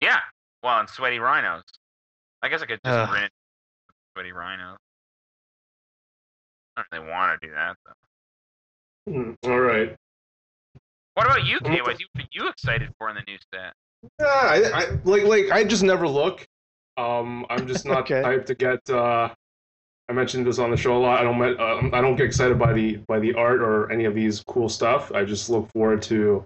Yeah, well, and Sweaty Rhinos. I guess I could just Ugh. rent Sweaty Rhinos. I don't really want to do that though. Hmm, All right. What about you, What Kay? the- What are you, what are you excited for in the new set? Yeah, I, I like like I just never look. Um, I'm just not Okay. the type to get. Uh, I mentioned this on the show a lot. I don't uh, I don't get excited by the by the art or any of these cool stuff. I just look forward to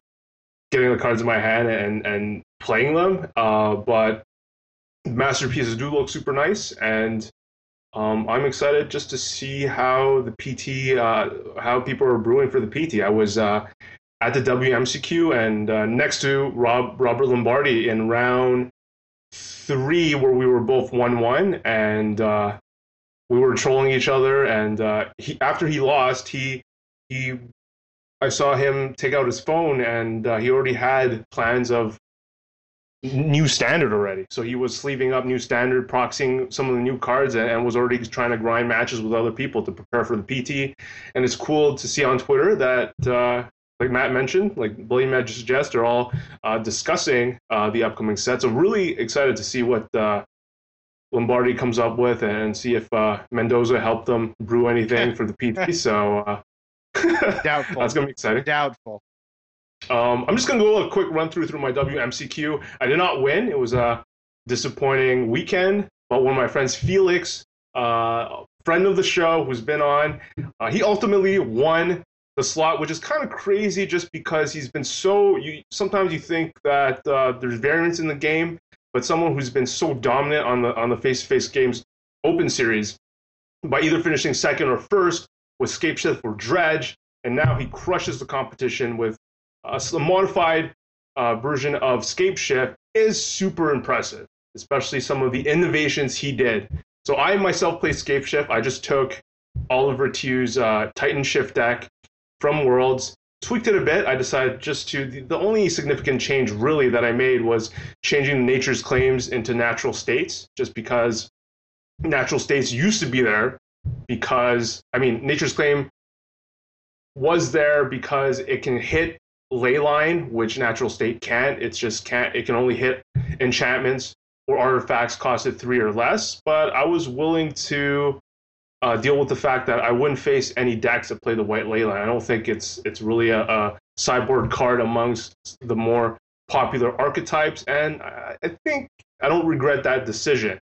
getting the cards in my hand and and playing them. Uh, but masterpieces do look super nice, and um, I'm excited just to see how the PT, uh, how people are brewing for the PT. I was uh, at the WMCQ and uh, next to Rob Robert Lombardi in round three, where we were both one one, and uh, we were trolling each other. And uh, he after he lost, he he I saw him take out his phone, and uh, he already had plans of new standard already. So he was sleeving up new standard, proxying some of the new cards, and, and was already trying to grind matches with other people to prepare for the PT. And it's cool to see on Twitter that, uh, like Matt mentioned, like Billy Magic Suggest, are all uh, discussing uh, the upcoming set. So really excited to see what uh, Lombardi comes up with and see if uh, Mendoza helped them brew anything for the PT. So uh, Doubtful. that's gonna be exciting. doubtful. Um, I'm just going to go a quick run through through my WMCQ. I did not win. It was a disappointing weekend, but one of my friends, Felix, uh, friend of the show who's been on, uh, he ultimately won the slot, which is kind of crazy just because he's been so. You sometimes you think that uh, there's variance in the game, but someone who's been so dominant on the on the face-to-face games open series by either finishing second or first with Scape Shift or Dredge, and now he crushes the competition with a modified uh, version of Scape Shift is super impressive, especially some of the innovations he did. So I myself play Scape Shift. I just took Oliver Tiu's uh, Titan Shift deck from Worlds, tweaked it a bit. I decided just to the, the only significant change really that I made was changing nature's claims into natural states, just because natural states used to be there because I mean nature's claim was there because it can hit leyline, which natural state can't. It's just can't. It can only hit enchantments or artifacts cost costed three or less. But I was willing to uh, deal with the fact that I wouldn't face any decks that play the white leyline. I don't think it's it's really a, a sideboard card amongst the more popular archetypes, and I, I think I don't regret that decision.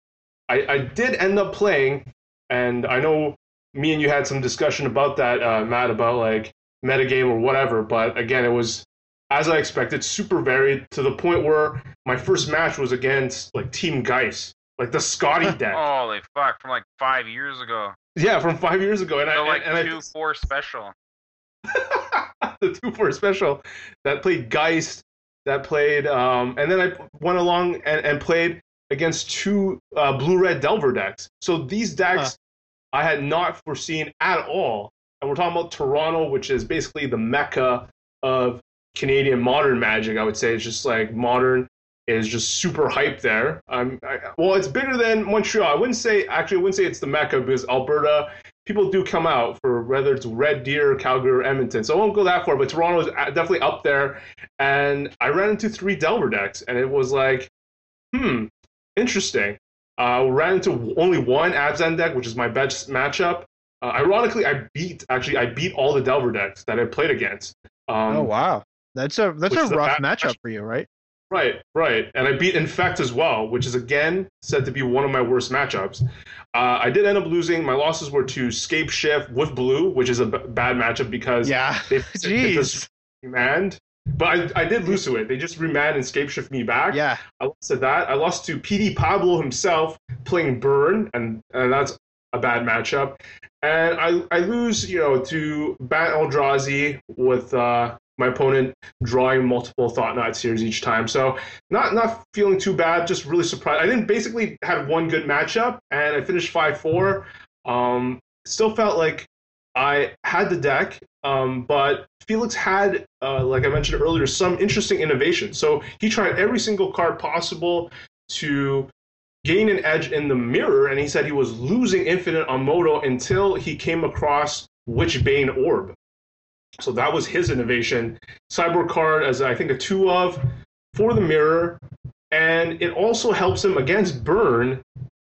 I, I did end up playing, and I know me and you had some discussion about that, uh, Matt, about like metagame or whatever. But again, it was as I expected, super varied to the point where my first match was against like Team Geist, like the Scotty deck. Holy fuck! From like five years ago. Yeah, from five years ago, and So I like and, and two four special. I, the two four special that played Geist, that played, um, and then I went along and, and played against two uh, blue red Delver decks. So these decks I had not foreseen at all. And we're talking about Toronto, which is basically the mecca of Canadian modern magic. I would say it's just like modern is just super hype there. Um, I, well, it's bigger than Montreal. I wouldn't say actually. I wouldn't say it's the mecca because Alberta people do come out for whether it's Red Deer, Calgary, or Edmonton. So I won't go that far, but Toronto is definitely up there. And I ran into three Delver decks, and it was like, hmm, interesting. Uh, ran into only one Abzan deck, which is my best matchup. Uh, ironically, I beat actually I beat all the Delver decks that I played against. Um, oh wow, that's a that's a rough matchup for you, right? Right, right. And I beat Infect as well, which is again said to be one of my worst matchups. Uh, I did end up losing. My losses were to Scape Shift with Blue, which is a b- bad matchup because Yeah. they, Jeez. just remanned. But I, I did lose to it. They just remanned and Scape Shift me back. Yeah. I lost to that. I lost to PD Pablo himself playing Burn, and, and that's a bad matchup. And I, I lose, you know, to Bant Eldrazi with uh, my opponent drawing multiple Thought-Knot Seers each time. So not not feeling too bad, just really surprised. I didn't basically had one good matchup, and I finished five four. Um, still felt like I had the deck, um, but Felix had, uh, like I mentioned earlier, some interesting innovation. So he tried every single card possible to gain an edge in the mirror, and he said he was losing infinite on MODO until he came across Witchbane Orb. So that was his innovation. Sideboard card as I think a two of for the mirror, and it also helps him against burn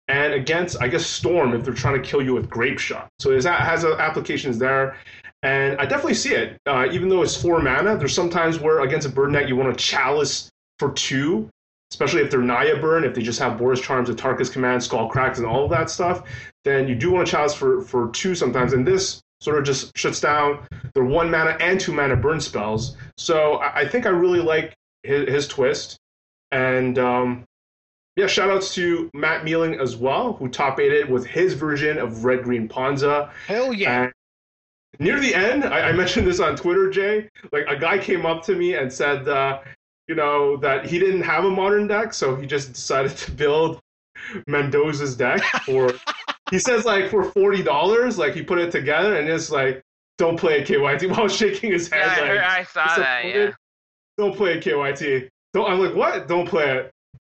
and against I guess storm if they're trying to kill you with Grapeshot. So it has applications there, and I definitely see it. Uh, even though it's four mana, there's sometimes where against a burn deck you want to chalice for two, especially if they're Naya burn, if they just have Boros Charms, Atarka's Command, Skullcracks, and all of that stuff. Then you do want to chalice for for two sometimes, and this sort of just shuts down their one mana and two mana burn spells. So I, I think I really like his, his twist. And um, yeah, shout outs to Matt Mealing as well, who top aided with his version of Red Green Ponza. Hell yeah. And near the end, I, I, mentioned this on Twitter, Jay. Like a guy came up to me and said, uh, you know, that he didn't have a modern deck, so he just decided to build Mendoza's deck for. he says like for forty dollars, like he put it together and it's like, don't play KYT while shaking his head. Yeah, like, I saw that. Yeah. Don't play KYT. Don't. I'm like, what? Don't play it.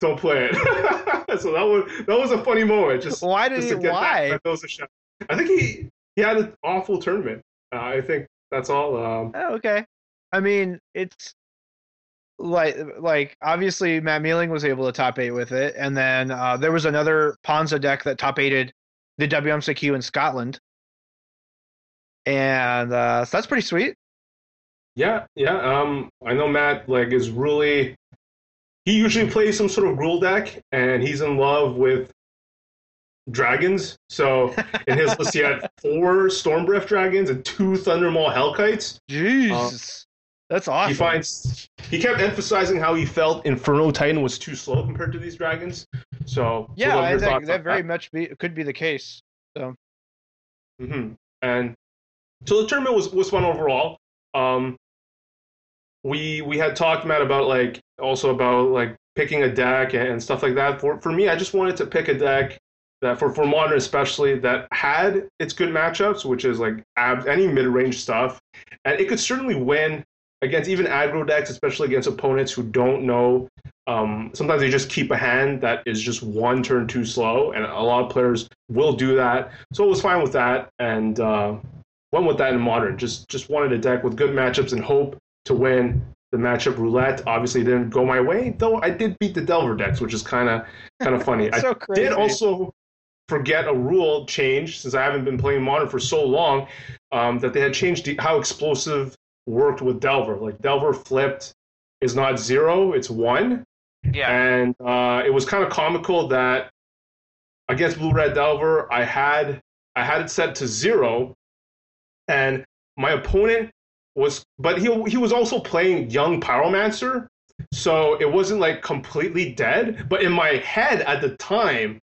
Don't play it. so that was that was a funny moment. Just why did just he? Why? I think he he had an awful tournament. Uh, I think that's all. Um, oh, okay. I mean, it's like like obviously Matt Mealing was able to top eight with it, and then uh, there was another Ponza deck that top eighted the WMCQ in Scotland, and uh, so that's pretty sweet. Yeah, yeah. Um, I know Matt like is really. He usually plays some sort of rule deck, and he's in love with dragons. So in his list, he had four Stormbreath dragons and two Thundermaw Hellkites. Jeez, uh, that's awesome. He finds he kept emphasizing how he felt Inferno Titan was too slow compared to these dragons. So yeah, I think that very that. much be, could be the case. So. Mm-hmm. And so the tournament was was fun overall. Um, we we had talked Matt about like also about like picking a deck and stuff like that. For for me, I just wanted to pick a deck that for for modern especially that had its good matchups, which is like ab- any mid range stuff, and it could certainly win against even aggro decks, especially against opponents who don't know. Um, sometimes they just keep a hand that is just one turn too slow, and a lot of players will do that. So it was fine with that, and uh, went with that in modern. Just just wanted a deck with good matchups and hope to win the matchup roulette. Obviously, didn't go my way, though. I did beat the Delver decks, which is kind of kind of funny. so I crazy. did also forget a rule change since I haven't been playing modern for so long um, that they had changed how explosive worked with Delver. Like Delver flipped is not zero, it's one. Yeah. And uh, it was kind of comical that against Blue Red Delver, I had I had it set to zero, and my opponent was, but he he was also playing Young Pyromancer, so it wasn't like completely dead. But in my head at the time,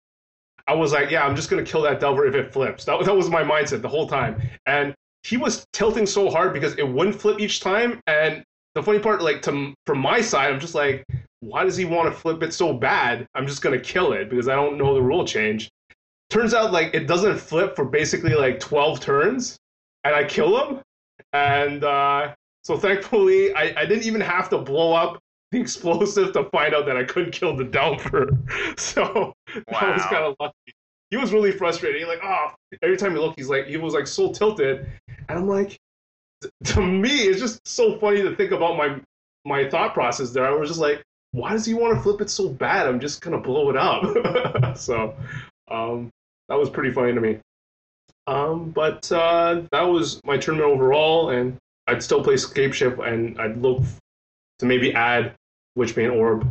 I was like, yeah, I'm just gonna kill that Delver if it flips. That that was my mindset the whole time, and he was tilting so hard because it wouldn't flip each time. And the funny part, like to from my side, I'm just like, why does he want to flip it so bad? I'm just gonna kill it because I don't know the rule change. Turns out like it doesn't flip for basically like 12 turns, and I kill him. And uh, so thankfully, I, I didn't even have to blow up the explosive to find out that I couldn't kill the Delver. So wow. that was kind of lucky. He was really frustrated. He like, oh, every time he looked, he's like, he was like so tilted, and I'm like, to me, it's just so funny to think about my my thought process there. I was just like, why does he want to flip it so bad? I'm just gonna blow it up. so um, that was pretty funny to me. Um, but uh, that was my tournament overall, and I'd still play Scape Scapeship, and I'd look to maybe add Witchbane Orb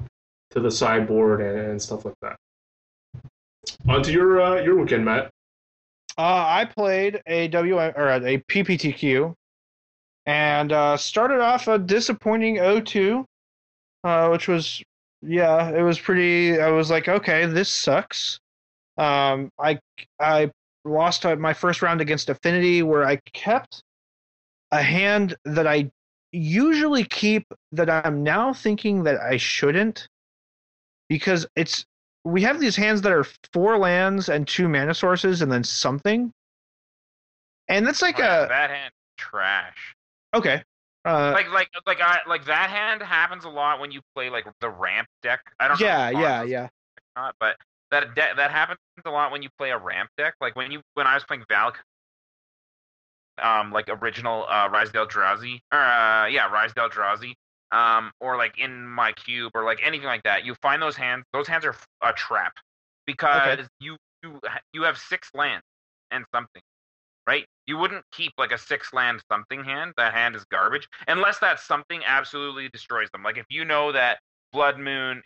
to the sideboard and, and stuff like that. On to your uh, your weekend, Matt. Uh, I played a W or a PPTQ, and uh, started off a disappointing 0-2, uh, which was yeah, it was pretty. I was like, okay, this sucks. Um, I I lost my first round against Affinity, where I kept a hand that I usually keep that I'm now thinking that I shouldn't because it's we have these hands that are four lands and two mana sources and then something. and that's like Oh, a that hand trash. okay. Uh, Like like like I like that hand happens a lot when you play like the ramp deck. I don't yeah, yeah, yeah. Not, but that de- that happens a lot when you play a ramp deck. Like when you when I was playing Valk, um, like original uh, Rise Del Eldrazi, or uh, yeah, Rise of Eldrazi, um, or like in my cube or like anything like that. You find those hands. Those hands are a trap because you you you have six lands and something, right? You wouldn't keep like a six land something hand. That hand is garbage unless that something absolutely destroys them. Like if you know that Blood Moon,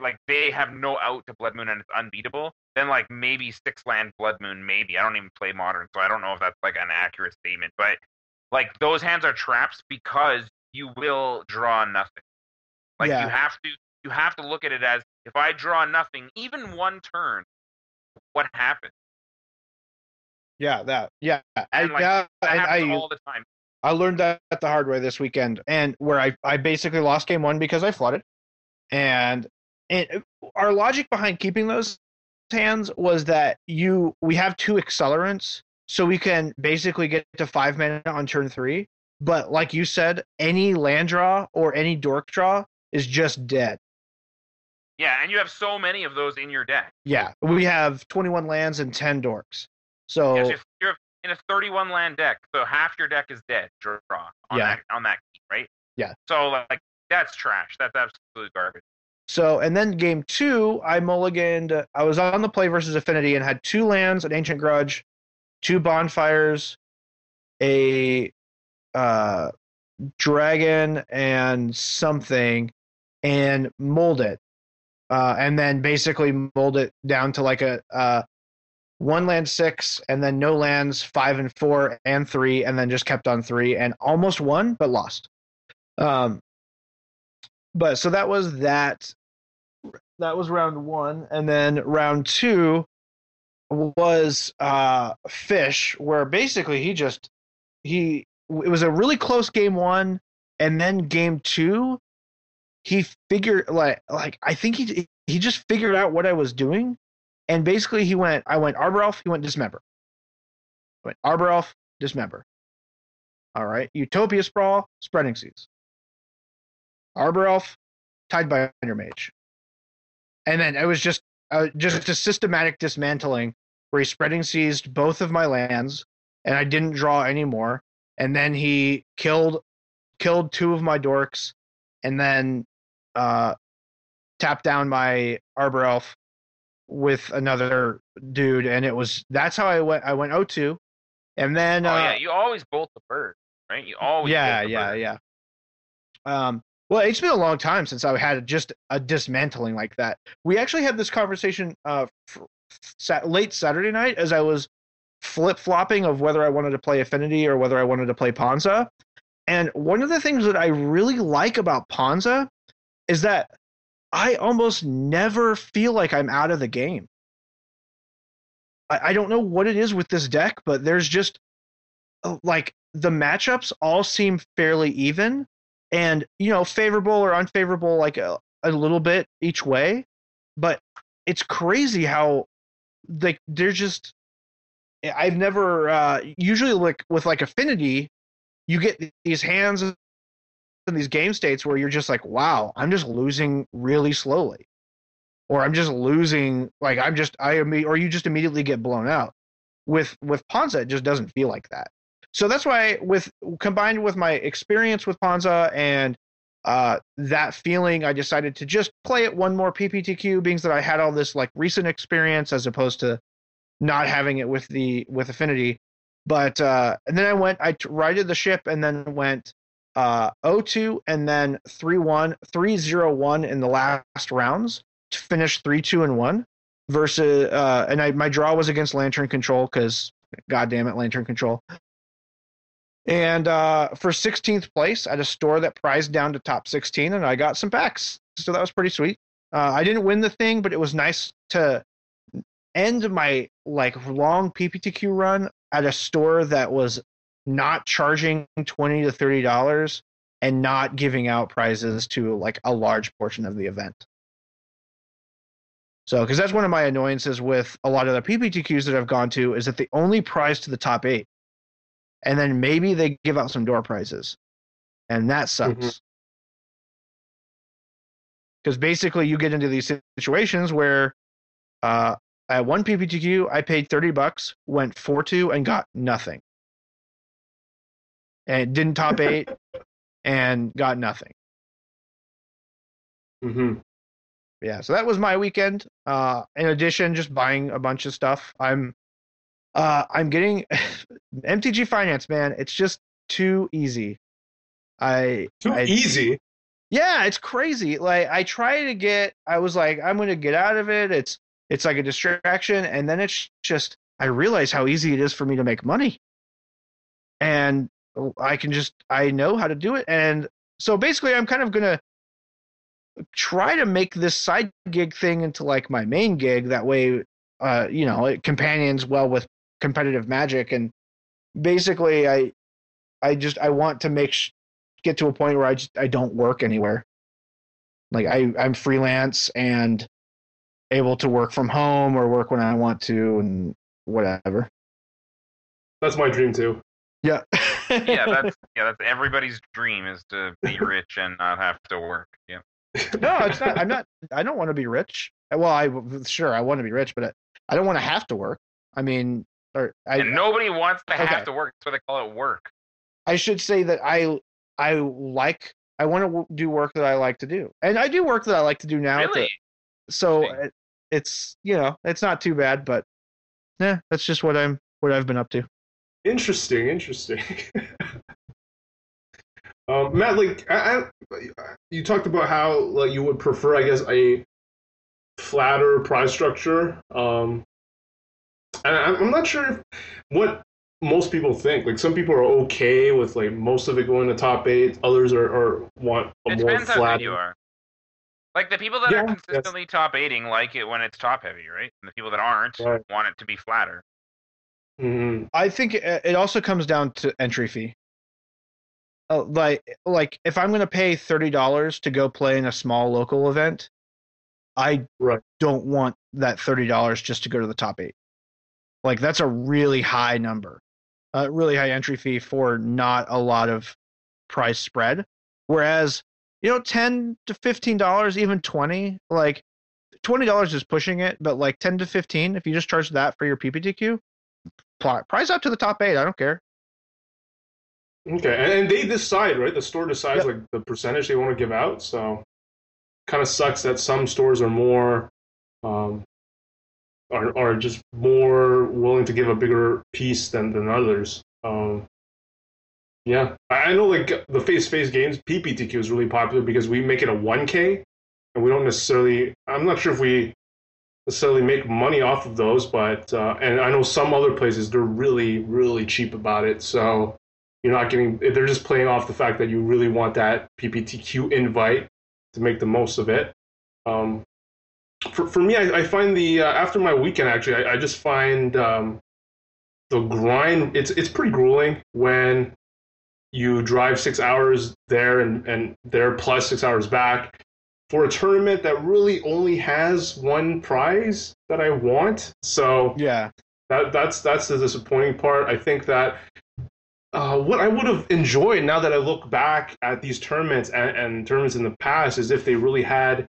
like they have no out to Blood Moon and it's unbeatable, then like maybe six land Blood Moon, maybe. I don't even play Modern, so I don't know if that's like an accurate statement. But like those hands are traps because you will draw nothing. Like Yeah. you have to you have to look at it as if I draw nothing, even one turn, what happens? Yeah, that. Yeah, I, And, like, yeah, happens I all the time. I learned that the hard way this weekend, and where I I basically lost game one because I flooded, and and our logic behind keeping those hands was that you we have two accelerants, so we can basically get to five mana on turn three. But like you said, any land draw or any dork draw is just dead. Yeah, and you have so many of those in your deck. Yeah, we have 21 lands and 10 dorks. So Yes, if you're in a 31 land deck, so half your deck is dead. Draw on Yeah. that on that key, right? Yeah. So like that's trash. That's absolute garbage. So, and then game two, I mulliganed. I was on the play versus Affinity and had two lands, an Ancient Grudge, two bonfires, a uh, dragon, and something, and mold it. Uh, and then basically mold it down to like a uh, one land six, and then no lands five and four and three, and then just kept on three and almost won, but lost. Um, but so that was that that was round one and then round two was uh fish where basically he just he it was a really close game one and then game two he figured like like i think he he just figured out what i was doing and basically he went i went arbor elf he went dismember. I went arbor elf dismember. All right utopia sprawl spreading seas. Arbor elf tied by mage. And then it was just uh, just a systematic dismantling where he spreading seized both of my lands and i didn't draw any more and then he killed killed two of my dorks and then uh tapped down my arbor elf with another dude and it was that's how i went i went 0-2 and then oh uh, yeah, you always bolt the bird, right? You always yeah, bolt the yeah, bird. yeah. Um, well, it's been a long time since I had just a dismantling like that. We actually had this conversation uh, f- sat- late Saturday night as I was flip flopping of whether I wanted to play Affinity or whether I wanted to play Ponza. And one of the things that I really like about Ponza is that I almost never feel like I'm out of the game. I, I don't know what it is with this deck, but there's just uh, like the matchups all seem fairly even and you know favorable or unfavorable like a, a little bit each way but it's crazy how like they're just i've never uh usually like with like affinity you get these hands in these game states where you're just like wow i'm just losing really slowly. Or i'm just losing like i'm just i imme- or you just immediately get blown out. With with ponza it just doesn't feel like that. So that's why with combined with my experience with Ponza and uh, that feeling, I decided to just play it one more PPTQ, being that I had all this like recent experience as opposed to not having it with the with Affinity. But uh, and then I went, I righted the ship and then went uh, 0-2 and then 3-1, 3-0-1 in the last rounds to finish 3-2 and 1 versus uh, and I my draw was against Lantern Control because God damn it, Lantern Control. And uh, for 16th place at a store that prized down to top 16, and I got some packs. So that was pretty sweet. Uh, I didn't win the thing, but it was nice to end my like long PPTQ run at a store that was not charging 20 to 30 dollars and not giving out prizes to like a large portion of the event. So, because that's one of my annoyances with a lot of the PPTQs that I've gone to is that they only prize to the top eight. and then maybe they give out some door prizes, and that sucks. Because basically, you get into these situations where, uh, at one PPTQ, I paid thirty bucks, went four two, and got nothing, and didn't top eight, and got nothing. hmm yeah so that was my weekend. Uh in addition just buying a bunch of stuff. I'm uh i'm getting mtg finance man it's just too easy. I Too I- easy. yeah it's crazy. Like i try to get i was like i'm gonna get out of it. It's it's like a distraction and then it's just i realize how easy it is for me to make money. And i can just i know how to do it and so basically i'm kind of gonna try to make this side gig thing into like my main gig. That way uh you know it companions well with competitive magic and basically i i just i want to make sh- get to a point where i just i don't work anywhere. Like i i'm freelance and able to work from home or work when i want to and whatever That's my dream too. yeah yeah, that's yeah, that's everybody's dream is to be rich and not have to work. Yeah. no it's not i'm not i don't want to be rich well i sure i want to be rich but i, I don't want to have to work i mean or I, and nobody wants to Okay. have to work. That's why they call it work. I should say that I I like I want to do work that I like to do, and I do work that I like to do now. Really? so Interesting. it, it's you know it's not too bad, but yeah, that's just what I'm what I've been up to. Interesting, interesting. um, Matt, like, I, I, you talked about how like you would prefer, I guess, a flatter price structure. Um, and I'm I'm not sure if, what most people think. Like, some people are okay with like most of it going to top eight. Others are, are want a It more depends how flat. good you are. Like the people that Yeah, are yes. consistently top eighting like it when it's top heavy, right? And the people that aren't Right. want it to be flatter. Mhm. I think it, it also comes down to entry fee. Uh, like like if I'm going to pay thirty dollars to go play in a small local event, I Right. don't want that thirty dollars just to go to the top eight. Like that's a really high number, a really high entry fee for not a lot of price spread. Whereas you know, ten to fifteen dollars, even twenty, like twenty dollars is pushing it, but like ten to fifteen, if you just charge that for your PPTQ, price up to the top eight. I don't care. Okay, and, and they decide, right? The store decides Yep. like the percentage they want to give out. So, kind of sucks that some stores are more, um, are are just more willing to give a bigger piece than than others. Um, yeah, I know like the face to face games, PPTQ is really popular because we make it a one K, and we don't necessarily. I'm not sure if we necessarily make money off of those, but uh, and I know some other places they're really really cheap about it. So you're not getting they're just playing off the fact that you really want that pptq invite to make the most of it um, for, for me I, I find the uh, after my weekend actually I, I just find um, the grind it's it's pretty grueling when you drive six hours there and, and there plus six hours back for a tournament that really only has one prize that I want. So Yeah. that that's that's the disappointing part. I think that uh, what I would have enjoyed now that I look back at these tournaments and, and tournaments in the past is if they really had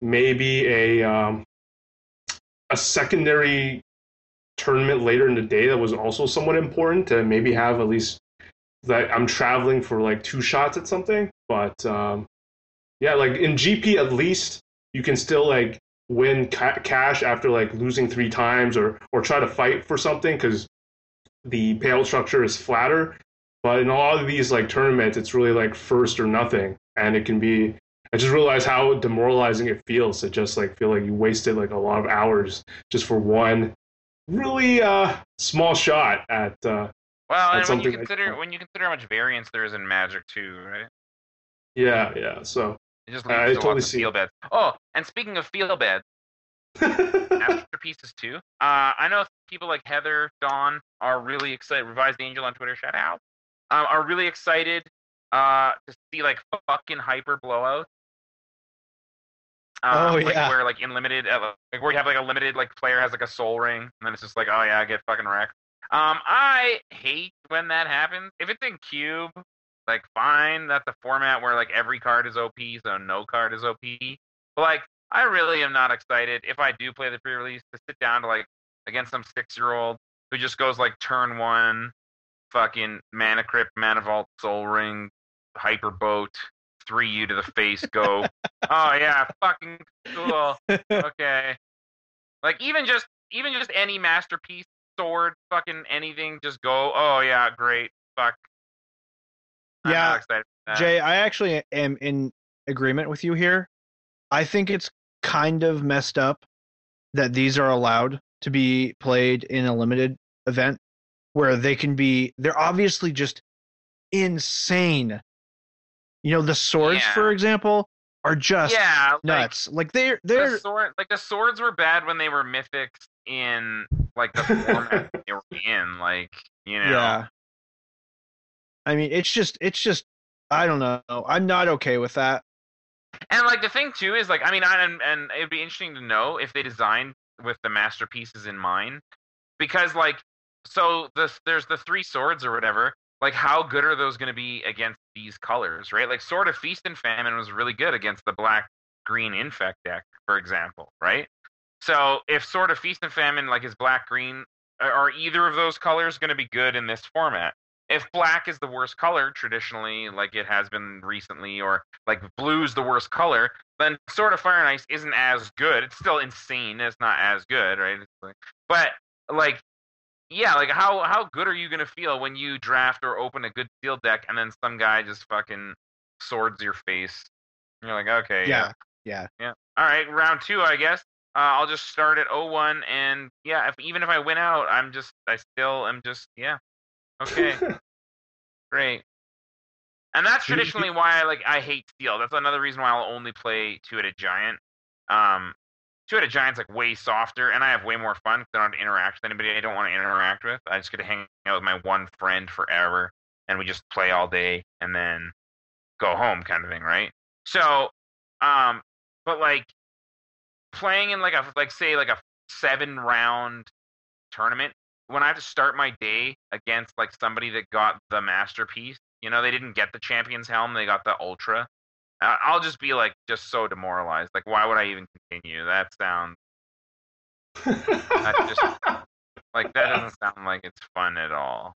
maybe a um, a secondary tournament later in the day that was also somewhat important to maybe have at least that I'm traveling for like two shots at something. But um, yeah, like in GP at least you can still like win ca- cash after like losing three times or or try to fight for something because the payout structure is flatter. But in a lot of these like tournaments, it's really like first or nothing, and it can be. I just realized how demoralizing it feels to just like feel like you wasted like a lot of hours just for one really uh small shot at uh Well, and when you something I- consider when you consider how much variance there is in Magic too, right? yeah yeah so It just I leads to totally lots of see feel beds. Oh, and speaking of feel beds, masterpieces too. Uh, I know people like Heather, Dawn are really excited. Revised Angel on Twitter, shout out. Um, are really excited uh, to see like fucking hyper blowout. Um, Oh, like yeah. where like in limited, uh, like where you have like a limited like player has like a Sol Ring, and then it's just like, oh yeah, I get fucking wrecked. Um, I hate when that happens. If it's in cube, like fine, that's a format where like every card is OP, so no card is OP. But like, I really am not excited if I do play the pre-release to sit down to like against some six-year-old who just goes like turn one, fucking mana crypt, mana vault, Sol Ring, hyper boat, three U to the face, go. oh yeah, fucking cool. Okay. Like even just even just any masterpiece sword, fucking anything, just go. Oh yeah, great. Fuck. I'm Yeah, not excited for that. Jay, I actually am in agreement with you here. I think it's kind of messed up that these are allowed to be played in a limited event where they can be they're obviously just insane. You know, the swords, Yeah. for example, are just yeah, nuts. Like, they're they're sword, like the swords were bad when they were mythics in like the format they were in. Like you know, yeah. I mean, it's just it's just I don't know. I'm not okay with that. And like the thing too is like I mean I, and and it'd be interesting to know if they designed with the masterpieces in mind because like so this there's the three swords or whatever like how good are those going to be against these colors right like sword of feast and famine was really good against the black green infect deck for example right so if sword of feast and famine like is black green are- either of those colors going to be good in this format if black is the worst color traditionally like it has been recently or like blue's the worst color then Sword of Fire and Ice isn't as good. It's still insane. It's not as good, right? But like, yeah, like how how good are you gonna feel when you draft or open a good sealed deck and then some guy just fucking swords your face? And you're like, okay, yeah, Yeah. Yeah. all right, round two, I guess. Uh, I'll just start at 01, and yeah, if even if I win out, I'm just I still am just yeah, okay, great. And that's traditionally why I like I hate sealed. That's another reason why I'll only play two-headed giant. Um, two-headed giant's like way softer, and I have way more fun because I don't have to interact with anybody I don't want to interact with. I just get to hang out with my one friend forever, and we just play all day, and then go home, kind of thing, right? So, um, but like playing in like a like say like a seven round tournament when I have to start my day against like somebody that got the masterpiece, you know, they didn't get the champion's helm, they got the ultra. I'll just be like just so demoralized. Like, why would I even continue? That sounds That's just- like that doesn't sound like it's fun at all.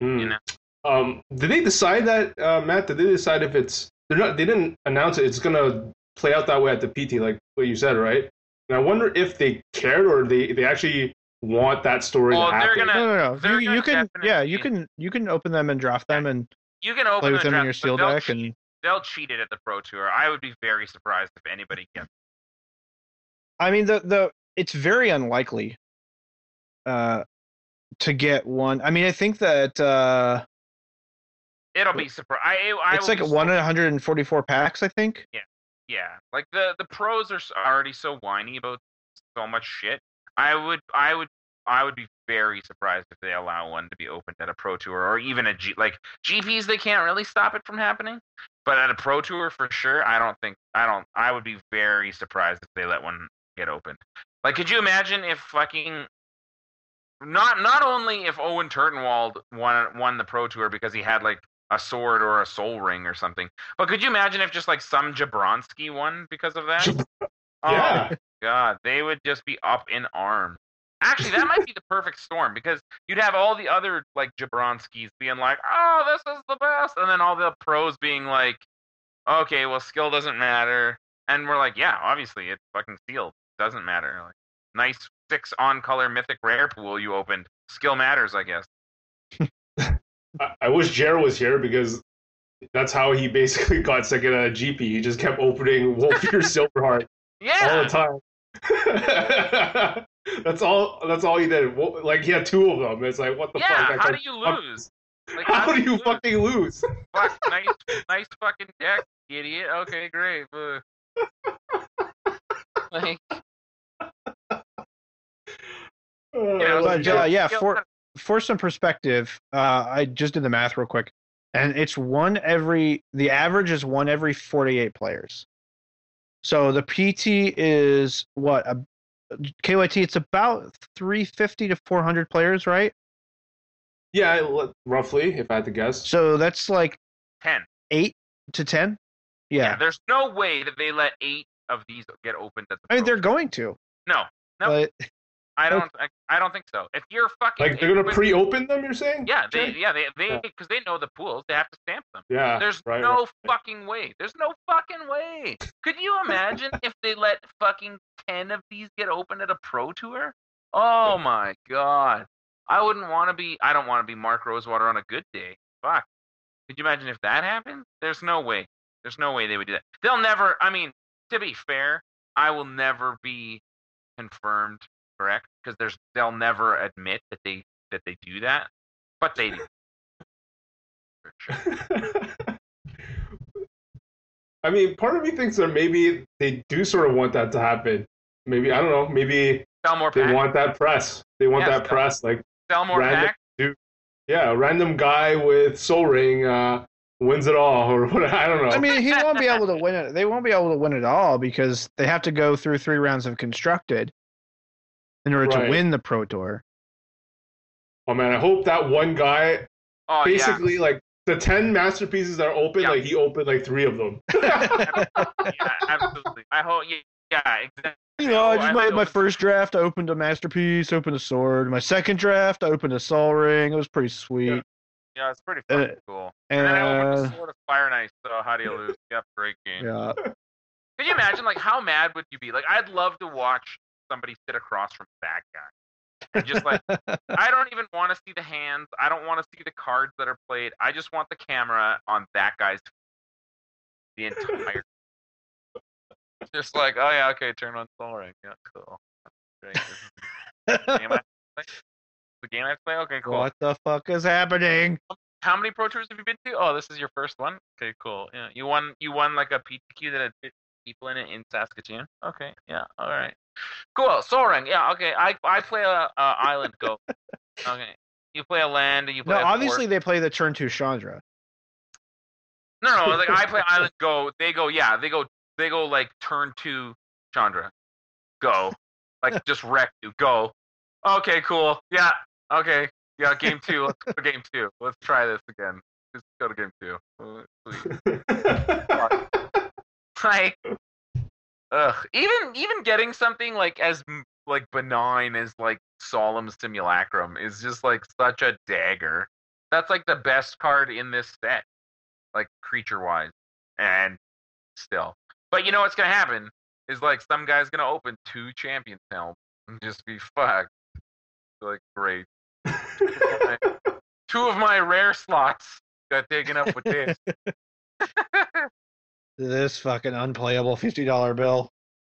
Hmm. You know? Um, did they decide that, uh, Matt? Did they decide if it's they're not? They didn't announce it. It's gonna play out that way at the PT, like what you said, right? And I wonder if they cared or they they actually want that story Well, to they're happen. gonna- No, no, no. they're You, gonna you can, yeah, you can, you can open them and draft them and You can open play with the them in your sealed deck, cheat- and they'll cheat it at the pro tour. I would be very surprised if anybody gets. I mean the the it's very unlikely, uh, to get one. I mean, I think that uh, It'll be surprised. I, I it's like one in 144 packs. I think. Yeah, yeah. like the the pros are already so whiny about so much shit. I would I would I would be very surprised if they allow one to be opened at a pro tour or even a G like GPs they can't really stop it from happening, but at a pro tour for sure. I don't think I don't I would be very surprised if they let one get opened. Like could you imagine if fucking not not only if Owen Turtenwald won won the pro tour because he had like a sword or a soul ring or something. But could you imagine if just like some Jabronsky won because of that? Oh Yeah. my god, they would just be up in arms. Actually, that might be the perfect storm because you'd have all the other like Jabronskis being like, "Oh, this is the best," and then all the pros being like, "Okay, well, skill doesn't matter," and we're like, "Yeah, obviously it's fucking sealed. Doesn't matter." Like, nice six on color mythic rare pool you opened. Skill matters, I guess. I, I wish Jared was here because that's how he basically got second at a GP. He just kept opening Wolfir Silverheart all the time. that's all. That's all he did. Like he had two of them. It's like what the fuck? yeah. That How do you fuck- lose? Like, How do you lose? fucking lose? Fuck, nice, nice fucking deck, idiot. Okay, great. Ugh. like, Oh, know, But uh, yeah, skill for kind for some perspective, uh, I just did the math real quick, and it's one every. The average is one every 48 players. So the PT is what a KYT, it's about 350 to 400 players, right? Yeah, roughly, if I had to guess. So that's like Ten. eight to 10. Yeah. There's no way that they let eight of these get opened at the. I mean, Pro they're going to, No, no, but I don't. I, I don't think so. If you're fucking Like they're gonna pre-open them. You're saying? Yeah, they, yeah, they, they, Yeah. because they know the pools, they have to stamp them. Yeah. There's right, no right. fucking way. There's no fucking way. Could you imagine if they let fucking ten of these get opened at a pro tour? Oh my god. I wouldn't want to be. I don't want to be Mark Rosewater on a good day. Fuck. Could you imagine if that happened? There's no way. There's no way they would do that. They'll never. I mean, to be fair, I will never be confirmed correct because there's they'll never admit that they that they do that, but they do. For sure. I mean, part of me thinks that maybe they do sort of want that to happen. Maybe I don't know. Maybe Sell more they packs. want that press. They want Yes, that that- press. Like Sell more random packs. dude. Yeah, a random guy with Sol Ring uh, wins it all, or what? I don't know. I mean, he won't be able to win it. They won't be able to win it all because they have to go through three rounds of constructed in order Right. to win the Pro Tour. oh man, I hope that one guy Oh basically like the ten masterpieces that are open, Yeah. like he opened like three of them. yeah, yeah, absolutely. I hope. Yeah, yeah, exactly. You know, I just I my, my first draft, I opened a masterpiece, opened a sword. My second draft, I opened a Sol Ring. It was pretty sweet. Yeah, it's pretty Uh, cool. And then I opened And the sword of fire and ice. So how do you lose? Yep, great game. yeah, Could you imagine like how mad would you be? Like I'd love to watch somebody sit across from that guy. And just like I don't even want to see the hands. I don't want to see the cards that are played. I just want the camera on that guy's the entire. just like, oh yeah, okay, turn on Sol Ring. Yeah, cool. Great. The game I play? The game I play? Okay, cool. what the fuck is happening? How many pro tours have you been to? Oh, this is your first one. Okay, cool. Yeah, you won. You won like a PTQ that had 50 people in it in Saskatoon. Okay, yeah, all right, cool. Sol Ring, Yeah, okay. I I play a, a island go. Okay, you play a land and you play. No, a obviously fort. they play the turn two Chandra. No, no. Like I play island go. They go. Yeah, they go. They go like turn two Chandra. Go. Like just wreck you. Go. Okay, cool. Yeah. Okay. Yeah. Game two. Let's go to game two. Let's try this again. Just go to game two. Like ugh. Even even getting something like as like benign as like solemn simulacrum is just like such a dagger. That's like the best card in this set like creature wise and still. But you know what's gonna happen? Is like some guy's gonna open two champions helm and just be fucked. Like great. Two of my rare slots got taken up with this This fucking unplayable fifty dollar bill.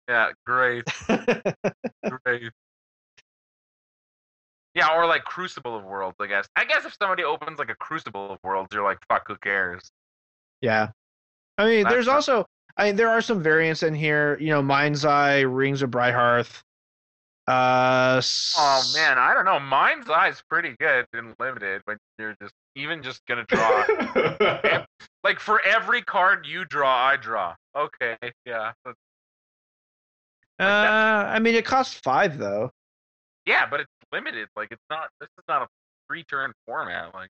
yeah great Great. Yeah, or like Crucible of Worlds, I guess. I guess if somebody opens like a Crucible of Worlds, you're like, fuck, who cares? yeah, I mean, That's there's also, I mean, there are some variants in here. You know, Mind's Eye, Rings of Brighthearth. Uh, Oh man, I don't know. Mind's Eye's pretty good and limited, but you're just even just gonna draw. like for every card you draw, I draw. Okay, yeah, that's- Uh, I mean, it costs five though. yeah, but it's limited. Like it's not. This is not a three turn format. Like,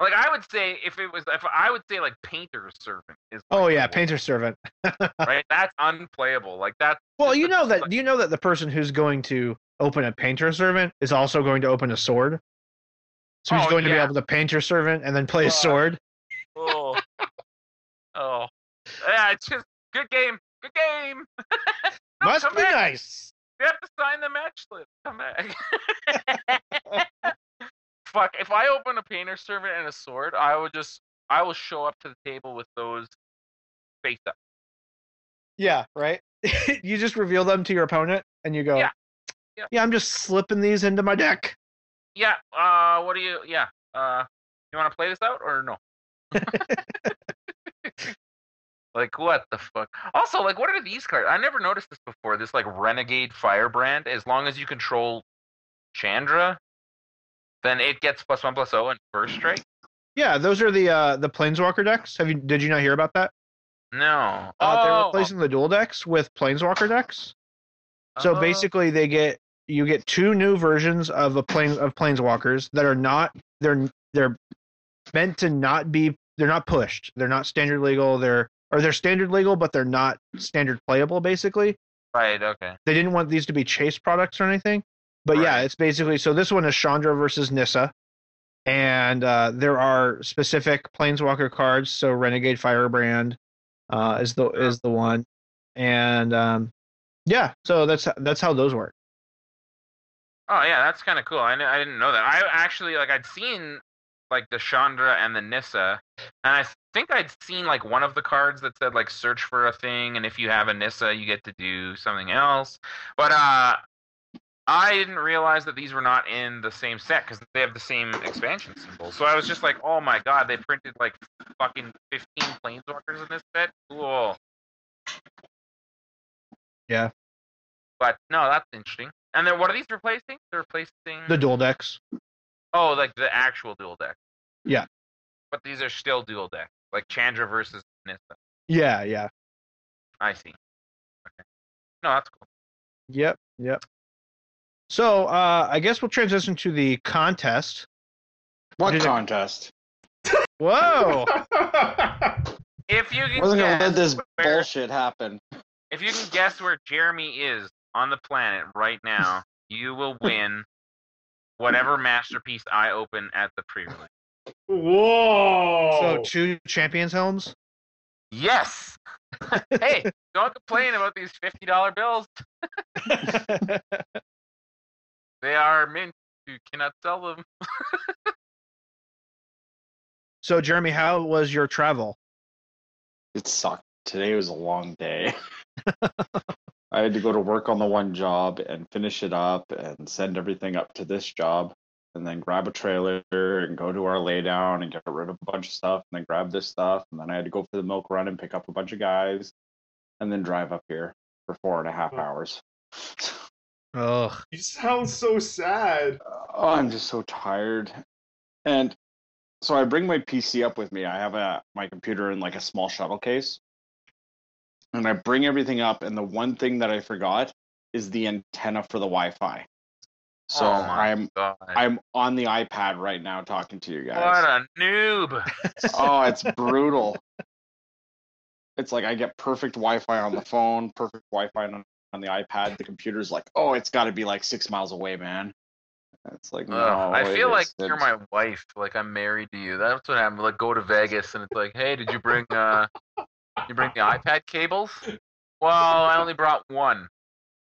like I would say if it was, if I would say like Painter's Servant is. Oh yeah, the Painter Servant. Right, that's unplayable. Like that Well, you a- know that. like- Do you know that the person who's going to open a Painter Servant is also going to open a sword? So he's Oh, going to be able to Painter Servant and then play a Uh, sword. Oh. oh. Yeah, it's just good game. Good game. Must come be back. nice. You have to sign the match slip. Come back. Fuck. If I open a painter servant and a sword, I will just I will show up to the table with those face up. Yeah, right. you just reveal them to your opponent, and you go, Yeah. Yeah. I'm just slipping these into my deck." Yeah. Uh. What do you? Yeah. Uh. You want to play this out or no? like what the fuck? Also, like, what are these cards? I never noticed this before. This like renegade firebrand. As long as you control Chandra, then it gets plus one plus zero and first strike. Yeah, those are the uh, the Planeswalker decks. Have you? Did you not hear about that? No. Uh, they're oh, replacing the dual decks with Planeswalker decks. So Oh. basically, they get you get two new versions of a plane of planeswalkers that are not they're they're meant to not be they're not pushed. They're not standard legal. They're or they're standard legal, but they're not standard playable. Basically, Right. Okay. they didn't want these to be chase products or anything. But yeah, it's basically so this one is Chandra versus Nissa. And uh, there are specific planeswalker cards. So Renegade Firebrand uh, is the is the one, and um, yeah, so that's that's how those work. Oh yeah, that's kind of cool. I, I didn't know that. I actually like I'd seen like the Chandra and the Nissa, and I think I'd seen like one of the cards that said like search for a thing, and if you have a Nissa, you get to do something else. But uh, I didn't realize that these were not in the same set because they have the same expansion symbols. So I was just like, oh my god, they printed like fucking fifteen planeswalkers in this set. Cool. Yeah. But no, that's interesting. And then what are these replacing? They're replacing The dual decks. Oh, like the actual dual deck. Yeah. But these are still dual deck, like Chandra versus Nissa. Yeah, yeah, I see. Okay. No, that's cool. yep, yep. So uh, I guess we'll transition to the contest. What Did it- contest? Whoa! If you can Wasn't gonna guess let this where, bullshit happen. if you can guess where Jeremey is on the planet right now, you will win whatever masterpiece I open at the pre-release. Whoa! so two champions helms. Yes. hey, don't complain about these fifty dollar bills. They are mint. You cannot sell them. so Jeremey, how was your travel? It sucked. Today was a long day. I had to go to work on the one job and finish it up and send everything up to this job and then grab a trailer and go to our laydown and get rid of a bunch of stuff and then grab this stuff and then I had to go for the milk run and pick up a bunch of guys and then drive up here for four and a half hours. Ugh. you sound so sad. Oh, I'm just so tired. And so I bring my PC up with me. I have a my computer in like a small shuttle case. And I bring everything up and the one thing that I forgot is the antenna for the Wi-Fi. So oh my I'm god. I'm on the iPad right now talking to you guys. what a noob. oh, it's brutal. It's like I get perfect Wi-Fi on the phone, perfect Wi-Fi on, on the iPad. The computer's like, oh, it's got to be like six miles away, man. It's like, no, Ugh, I feel like isn't. you're my wife. Like I'm married to you. That's what happened. Like go to Vegas and it's like, hey, did you bring uh, you bring the iPad cables? Well, I only brought one.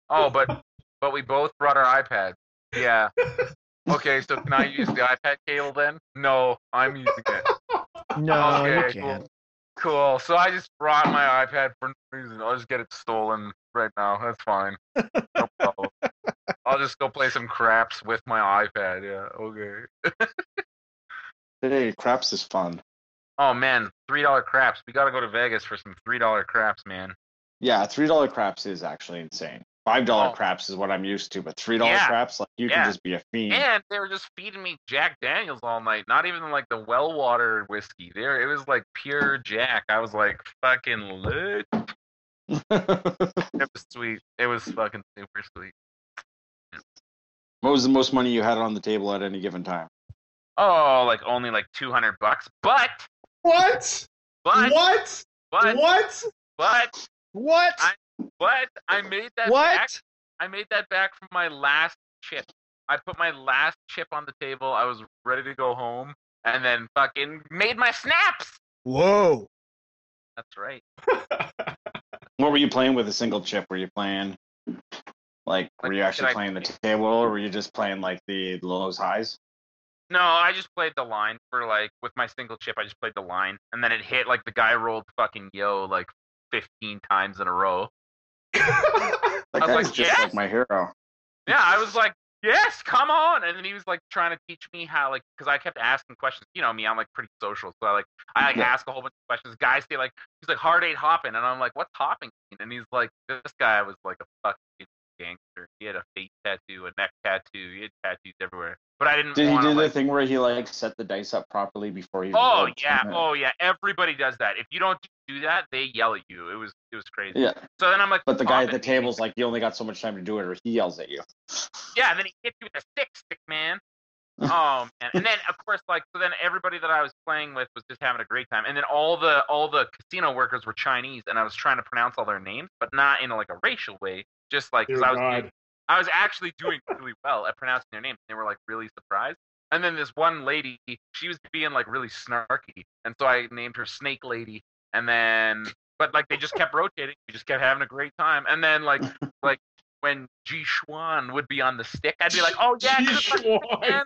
Oh, but but we both brought our iPads. Yeah. Okay, so can I use the iPad cable then? No, I'm using it. No, okay, you can't. Cool. Cool. So I just brought my iPad for no reason. I'll just get it stolen right now. That's fine. No problem. I'll just go play some craps with my iPad. Yeah. Okay. Hey, craps is fun. Oh man, three dollar craps. We gotta go to Vegas for some three dollar craps, man. Yeah, three dollar craps is actually insane. Five dollar Oh. craps is what I'm used to, but three dollar Yeah. craps, like you Yeah. can just be a fiend. And they were just feeding me Jack Daniels all night. Not even like the well water whiskey. There, it was like pure Jack. I was like fucking lit. It was sweet. It was fucking super sweet. what was the most money you had on the table at any given time? Oh, like only like two hundred bucks, but What? but what? but what? but What? I- but I made that back what? I made that back from my last chip. I put my last chip on the table. I was ready to go home, and then fucking made my snaps. Whoa. That's right. What were you playing with a single chip? Were you playing like were you actually did I- playing the table or were you just playing like the lows highs? No, I just played the line for like with my single chip. I just played the line, and then it hit like the guy rolled fucking yo like fifteen times in a row. That I was guy's like, just yes! like my hero. Yeah, I was like, yes, come on. And then he was like trying to teach me how, like, because I kept asking questions. You know me, I'm like pretty social. So I like, I like Yeah. ask a whole bunch of questions. Guys say like, he's like, hard eight hopping. And I'm like, what's hopping? And he's like, this guy was like a fucking gangster. He had a face tattoo, a neck tattoo. He had tattoos everywhere. But I didn't Did he do the like. thing where he like set the dice up properly before he Oh yeah, Yeah. oh yeah. Everybody does that. If you don't do do that, they yell at you. It was it was crazy. Yeah. So then I'm like, But the guy at the table's like, you only got so much time to do it, or he yells at you. Yeah, and then he hits you with a stick, stick man. Um, oh man! And then of course, like so, then everybody that I was playing with was just having a great time. And then all the all the casino workers were Chinese, and I was trying to pronounce all their names, but not in a, like a racial way. Just like because I was doing, I was actually doing really well at pronouncing their names. They were like really surprised. And then this one lady, she was being like really snarky, and so I named her Snake Lady. And then, but like they just kept rotating. We just kept having a great time. And then like like when G Schwan would be on the stick, I'd be like, oh yeah, good luck, man.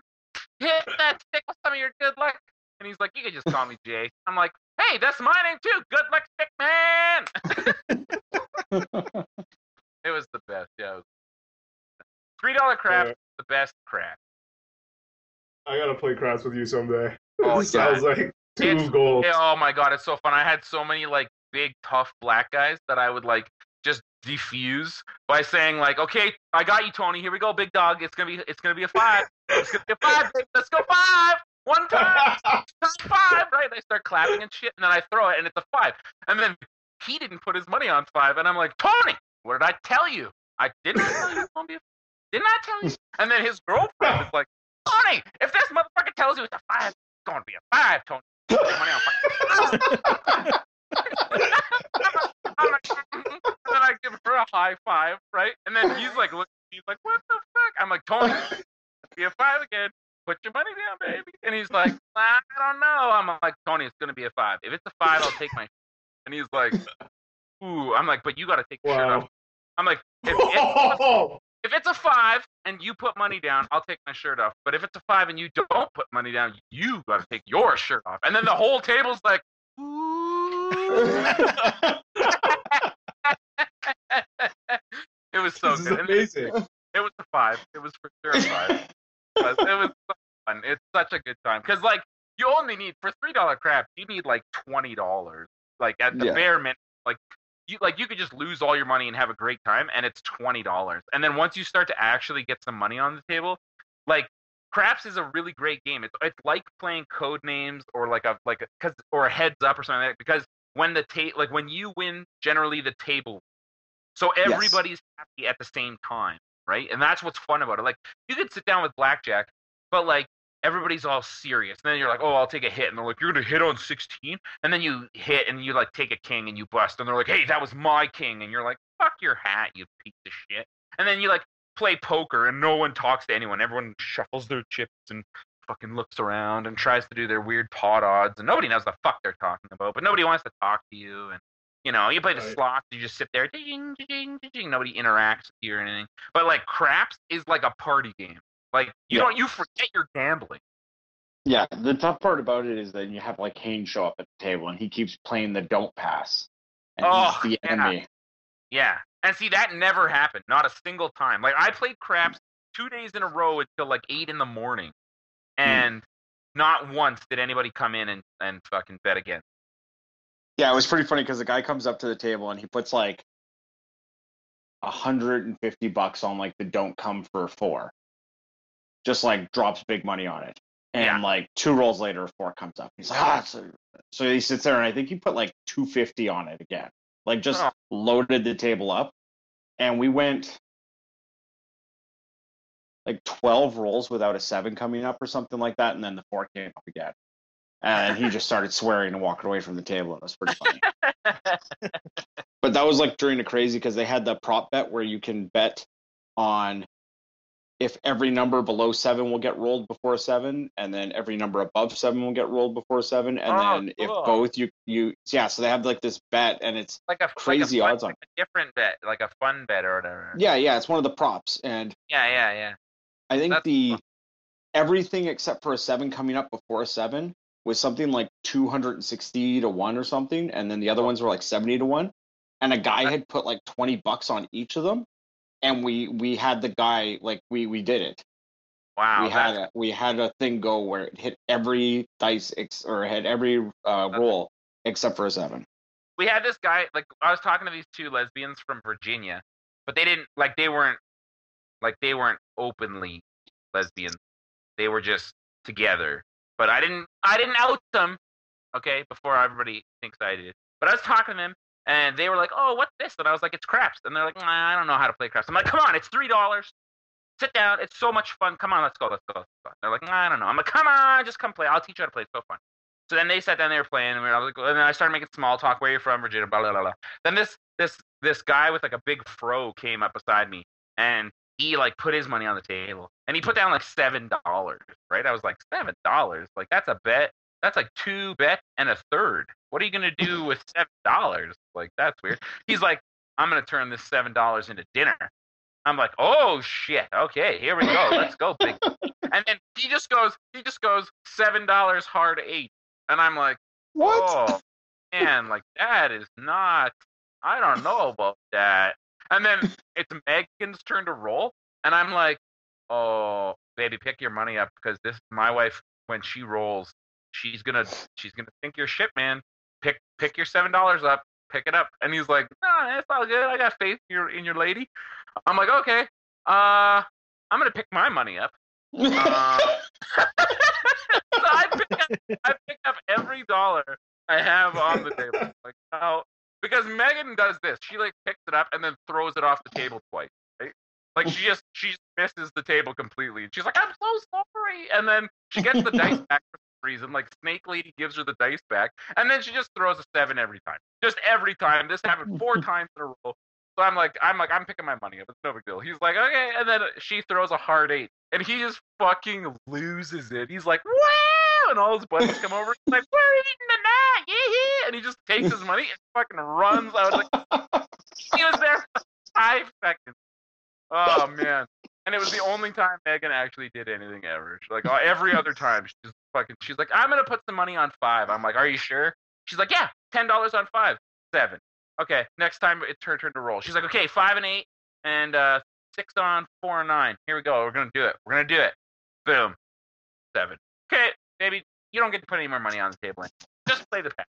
hit that stick with some of your good luck. And he's like, you can just call me Jay. I'm like, hey, that's my name too. Good luck, stick man. it was the best. Yeah. It was... Three dollar crap, Yeah. the best crap. I gotta play craps with you someday. Oh, This sounds like two It's- goals. Oh my god, it's so fun. I had so many like big tough black guys that I would like just defuse by saying like, okay, I got you, Tony. Here we go, big dog. It's gonna be it's gonna be a five. It's gonna be a five. Let's go five. One time, time five. Right? They start clapping and shit, and then I throw it, and it's a five. And then he didn't put his money on five, and I'm like, Tony, what did I tell you? I didn't tell you it's gonna be a didn't I tell you? And then his girlfriend is like, Tony, if this motherfucker tells you it's a five, it's gonna be a five, Tony. Put your money on five. I'm like, and then I give her a high five, right? And then he's like, look, he's like, what the fuck? I'm like, Tony, be a five again. Put your money down, baby. And he's like, I don't know. I'm like, Tony, it's gonna be a five. If it's a five, I'll take my. And he's like, Ooh. I'm like, but you gotta take your shirt off. I'm like, if, if, if it's a five and you put money down, I'll take my shirt off. But if it's a five and you don't put money down, you gotta take your shirt off. And then the whole table's like, Ooh. it was so this is good. Amazing. it was a five. It was for sure a five. it was, it was so fun. It's such a good time because like you only need for three dollar crap, you need like twenty dollars. Like at the Yeah. bare minimum, like you like you could just lose all your money and have a great time, and it's twenty dollars. And then once you start to actually get some money on the table, like craps is a really great game. It's it's like playing code names or like a like a, cause or a heads up or something like that because when the ta- like when you win, generally the table. So Yes. everybody's happy at the same time, right? And that's what's fun about it. Like you could sit down with blackjack, but like everybody's all serious. And then you're like, oh, I'll take a hit, and they're like, you're gonna hit on 16, and then you hit and you like take a king and you bust, and they're like, hey, that was my king, and you're like, fuck your hat, you piece of shit. And then you like play poker and no one talks to anyone. Everyone shuffles their chips and fucking looks around and tries to do their weird pot odds, and nobody knows the fuck they're talking about. But nobody wants to talk to you, and you know, you play the Right. slots, you just sit there, ding, ding, ding, nobody interacts with you or anything. But like craps is like a party game. Like you Yeah. don't, you forget you're gambling. Yeah, the tough part about it is that you have like Haynes show up at the table and he keeps playing the don't pass. And Oh, he's the yeah. enemy. Yeah, and see that never happened, not a single time. Like I played craps two days in a row until like eight in the morning, hmm. and not once did anybody come in and and fucking bet again. Yeah, it was pretty funny because the guy comes up to the table and he puts like a hundred and fifty bucks on like the don't come for four. Just like drops big money on it. And Yeah. like two rolls later, a four comes up. He's like, ah, so, so he sits there and I think he put like two fifty on it again. Like just Oh. loaded the table up. And we went like twelve rolls without a seven coming up or something like that, and then the four came up again. And he just started swearing and walking away from the table. It was pretty funny. But that was like during the crazy because they had the prop bet where you can bet on if every number below seven will get rolled before a seven, and then every number above seven will get rolled before a seven, and Oh, then if both you you yeah, so they have like this bet, and it's like a Crazy like a fun, odds on like a different bet, like a fun bet or whatever. yeah yeah, it's one of the props, and yeah, yeah. yeah. I think That's the fun. everything except for a seven coming up before a seven was something like two hundred and sixty to one or something, and then the other ones were like seventy to one. And a guy had put like twenty bucks on each of them, and we we had the guy like we we did it. Wow, we had a we had a thing go where it hit every dice ex, or had every uh, roll except for a seven. we had this guy like I was talking to these two lesbians from Virginia, but they didn't like they weren't like they weren't openly lesbians. They were just together. But I didn't I didn't out them, okay, before everybody thinks I did. But I was talking to them, and they were like, "Oh, what's this?" And I was like, "It's craps." And they're like, nah, "I don't know how to play craps." I'm like, "Come on, it's three dollars. Sit down. It's so much fun. Come on, let's go, let's go, let's go." They're like, nah, "I don't know." I'm like, "Come on, just come play. I'll teach you how to play. It's so fun." So then they sat down, they were playing, and, we were, I was like, and then I started making small talk. Where you from, Virginia? Blah blah blah. blah. Then this this this guy with like a big fro came up beside me, and he like put his money on the table, and he put down like seven dollars. Right? I was like, seven dollars? Like that's a bet. That's like two bet and a third. What are you gonna do with seven dollars? Like that's weird. He's like, I'm gonna turn this seven dollars into dinner. I'm like, oh shit, okay, here we go, let's go, big. and then he just goes, he just goes seven dollars hard eight, and I'm like, What? oh man, like that is not. I don't know about that. And then it's Megan's turn to roll, and I'm like, oh baby, pick your money up because this my wife when she rolls, she's gonna she's gonna think you're shit, man. Pick pick your seven dollars up, pick it up. And he's like, nah, it's all good. I got faith in your in your lady. I'm like, okay. Uh, I'm gonna pick my money up. Uh, so I pick up I pick up every dollar I have on the table. Like how because Megan does this. She like picks it up and then throws it off the table twice. Right? Like she just she misses the table completely. She's like, I'm so sorry. And then she gets the dice back reason. Like Snake Lady gives her the dice back, and then she just throws a seven every time. Just every time. This happened four times in a row. So I'm like, I'm like, I'm picking my money up. It's no big deal. He's like, okay, and then she throws a hard eight, and he just fucking loses it. He's like, wow, and all his buddies come over. He's like, we're eating tonight, yeah, and he just takes his money and fucking runs out. Like, he was there for five seconds. Oh man. And it was the only time Megan actually did anything ever. She's like uh, every other time, she's fucking. She's like, I'm gonna put some money on five. I'm like, Are you sure? She's like, Yeah, ten dollars on five, seven. Okay, next time it's her turn to roll. She's like, Okay, five and eight, and uh, six on four and nine. Here we go. We're gonna do it. We're gonna do it. Boom, seven. Okay, baby, you don't get to put any more money on the table. anymore. Just play the pass.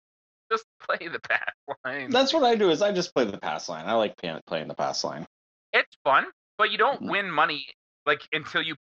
Just play the pass line. That's what I do. Is I just play the pass line. I like playing the pass line. it's fun, but you don't Mhm. win money like until you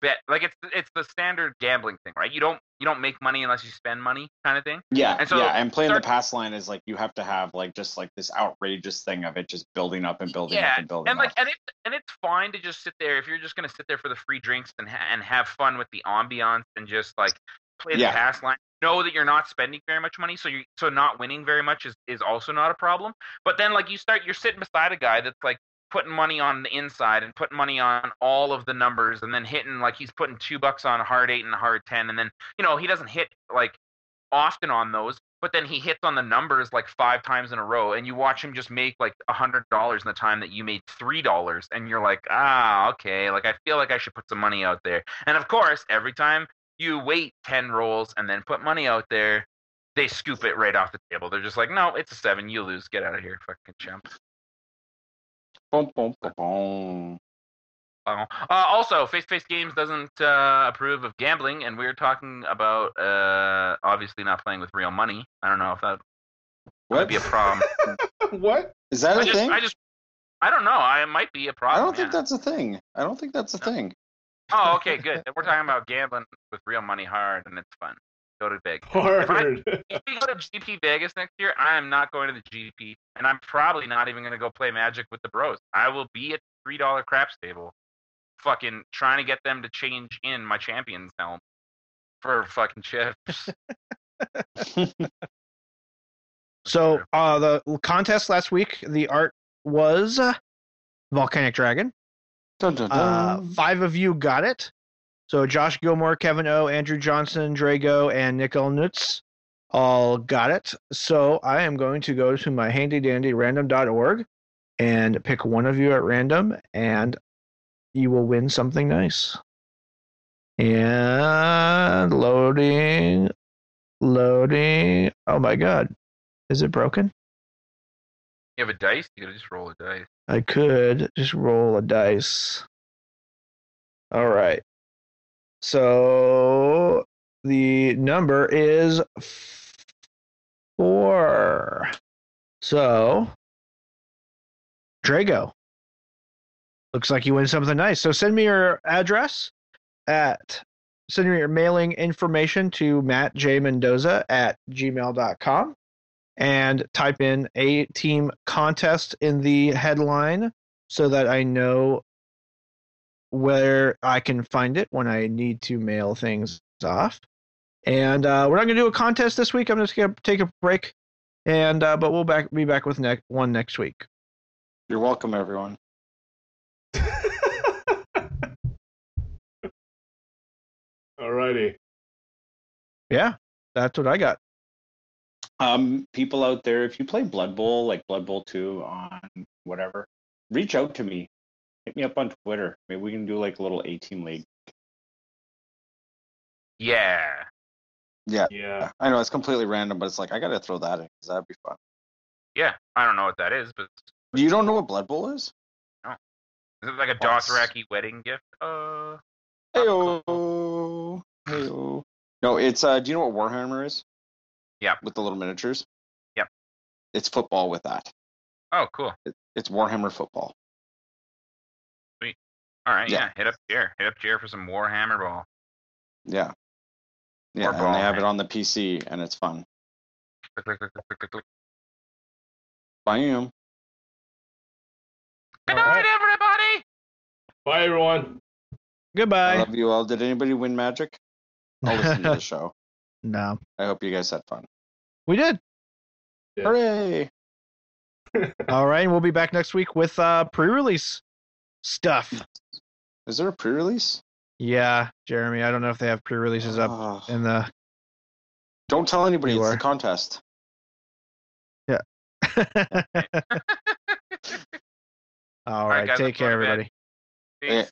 bet. Like it's it's the standard gambling thing, right? You don't you don't make money unless you spend money, kind of thing. Yeah, And so yeah. And playing start- the pass line is like you have to have like just like this outrageous thing of it just building up and building Yeah, up and building And like up. and it's and it's fine to just sit there if you're just gonna sit there for the free drinks and ha- and have fun with the ambiance and just like play the Yeah. pass line. Know that you're not spending very much money, so you so not winning very much is is also not a problem. But then like you start, you're sitting beside a guy that's like putting money on the inside and putting money on all of the numbers and then hitting like he's putting two bucks on a hard eight and a hard ten and then you know he doesn't hit like often on those but then he hits on the numbers like five times in a row and you watch him just make like a hundred dollars in the time that you made three dollars and you're like ah okay like i feel like i should put some money out there. And of course every time you wait 10 rolls and then put money out there they scoop it right off the table. They're just like no it's a seven you lose get out of here fucking chump Boom, boom, boom, boom. Uh, also, Face to Face Games doesn't uh, approve of gambling, and we're talking about uh, obviously not playing with real money. I don't know if that would What be a problem. what? is that a I just, thing? I just, I don't know. I it might be a problem. I don't think yeah. that's a thing. I don't think that's a thing. Oh, okay, good. We're talking about gambling with real money hard, and it's fun. Go to Vegas. Hard. If we go to GP Vegas next year, I am not going to the GP, and I'm probably not even going to go play Magic with the bros. I will be at three dollar craps table, fucking trying to get them to change in my champions helm for fucking chips. So uh, the contest last week, the art was uh, Volcanic Dragon. Dun, dun, Uh, five of you got it. So Josh Gilmore, Kevin O, Andrew Johnson, Drago, and Nick Elnutz all got it. So I am going to go to my handy dandy random.org and pick one of you at random, and you will win something nice. And loading, loading. Oh my god. Is it broken? You have a dice? You gotta just roll a dice. I could just roll a dice. All right. So the number is four. So Drago. Looks like you win something nice. So send me your address at send me your mailing information to Matt J. Mendoza at gmail.com and type in a team contest in the headline so that I know where I can find it when I need to mail things off. And uh, we're not going to do a contest this week. I'm just going to take a break, and uh, but we'll back be back with ne- one next week. You're welcome, everyone. Alrighty. Yeah, that's what I got. Um, people out there, if you play Blood Bowl, like Blood Bowl 2 on whatever, reach out to me. Hit me up on Twitter. Maybe we can do like a little A team league. Yeah. Yeah. Yeah. I know it's completely random, but it's like I gotta throw that in because that'd be fun. Yeah. I don't know what that is, but You don't know what Blood Bowl is? No. is it like a Yes. Dothraki wedding gift? Uh, Heyo. Heyo. No, it's uh do you know what Warhammer is? Yeah. With the little miniatures? Yep. It's football with that. oh, cool. It, it's Warhammer football. All right. Yeah. Yeah. Hit up Jer. Hit up Jer for some Warhammer ball. Yeah. Yeah, Or and ball, they have it on the PC and it's fun. Click, click. Bam. Good All night, right. everybody. Bye, everyone. Goodbye. I Goodbye. love you all. Did anybody win Magic? I'll listen to the show. no, I hope you guys had fun. we did. Yeah. Hooray! All right, we'll be back next week with uh, pre-release stuff. Is there a pre-release? Yeah, Jeremey. I don't know if they have pre-releases up Oh. in the. Don't tell anybody. You It's a contest. Yeah. All right, right, guys, take care, to bed. everybody.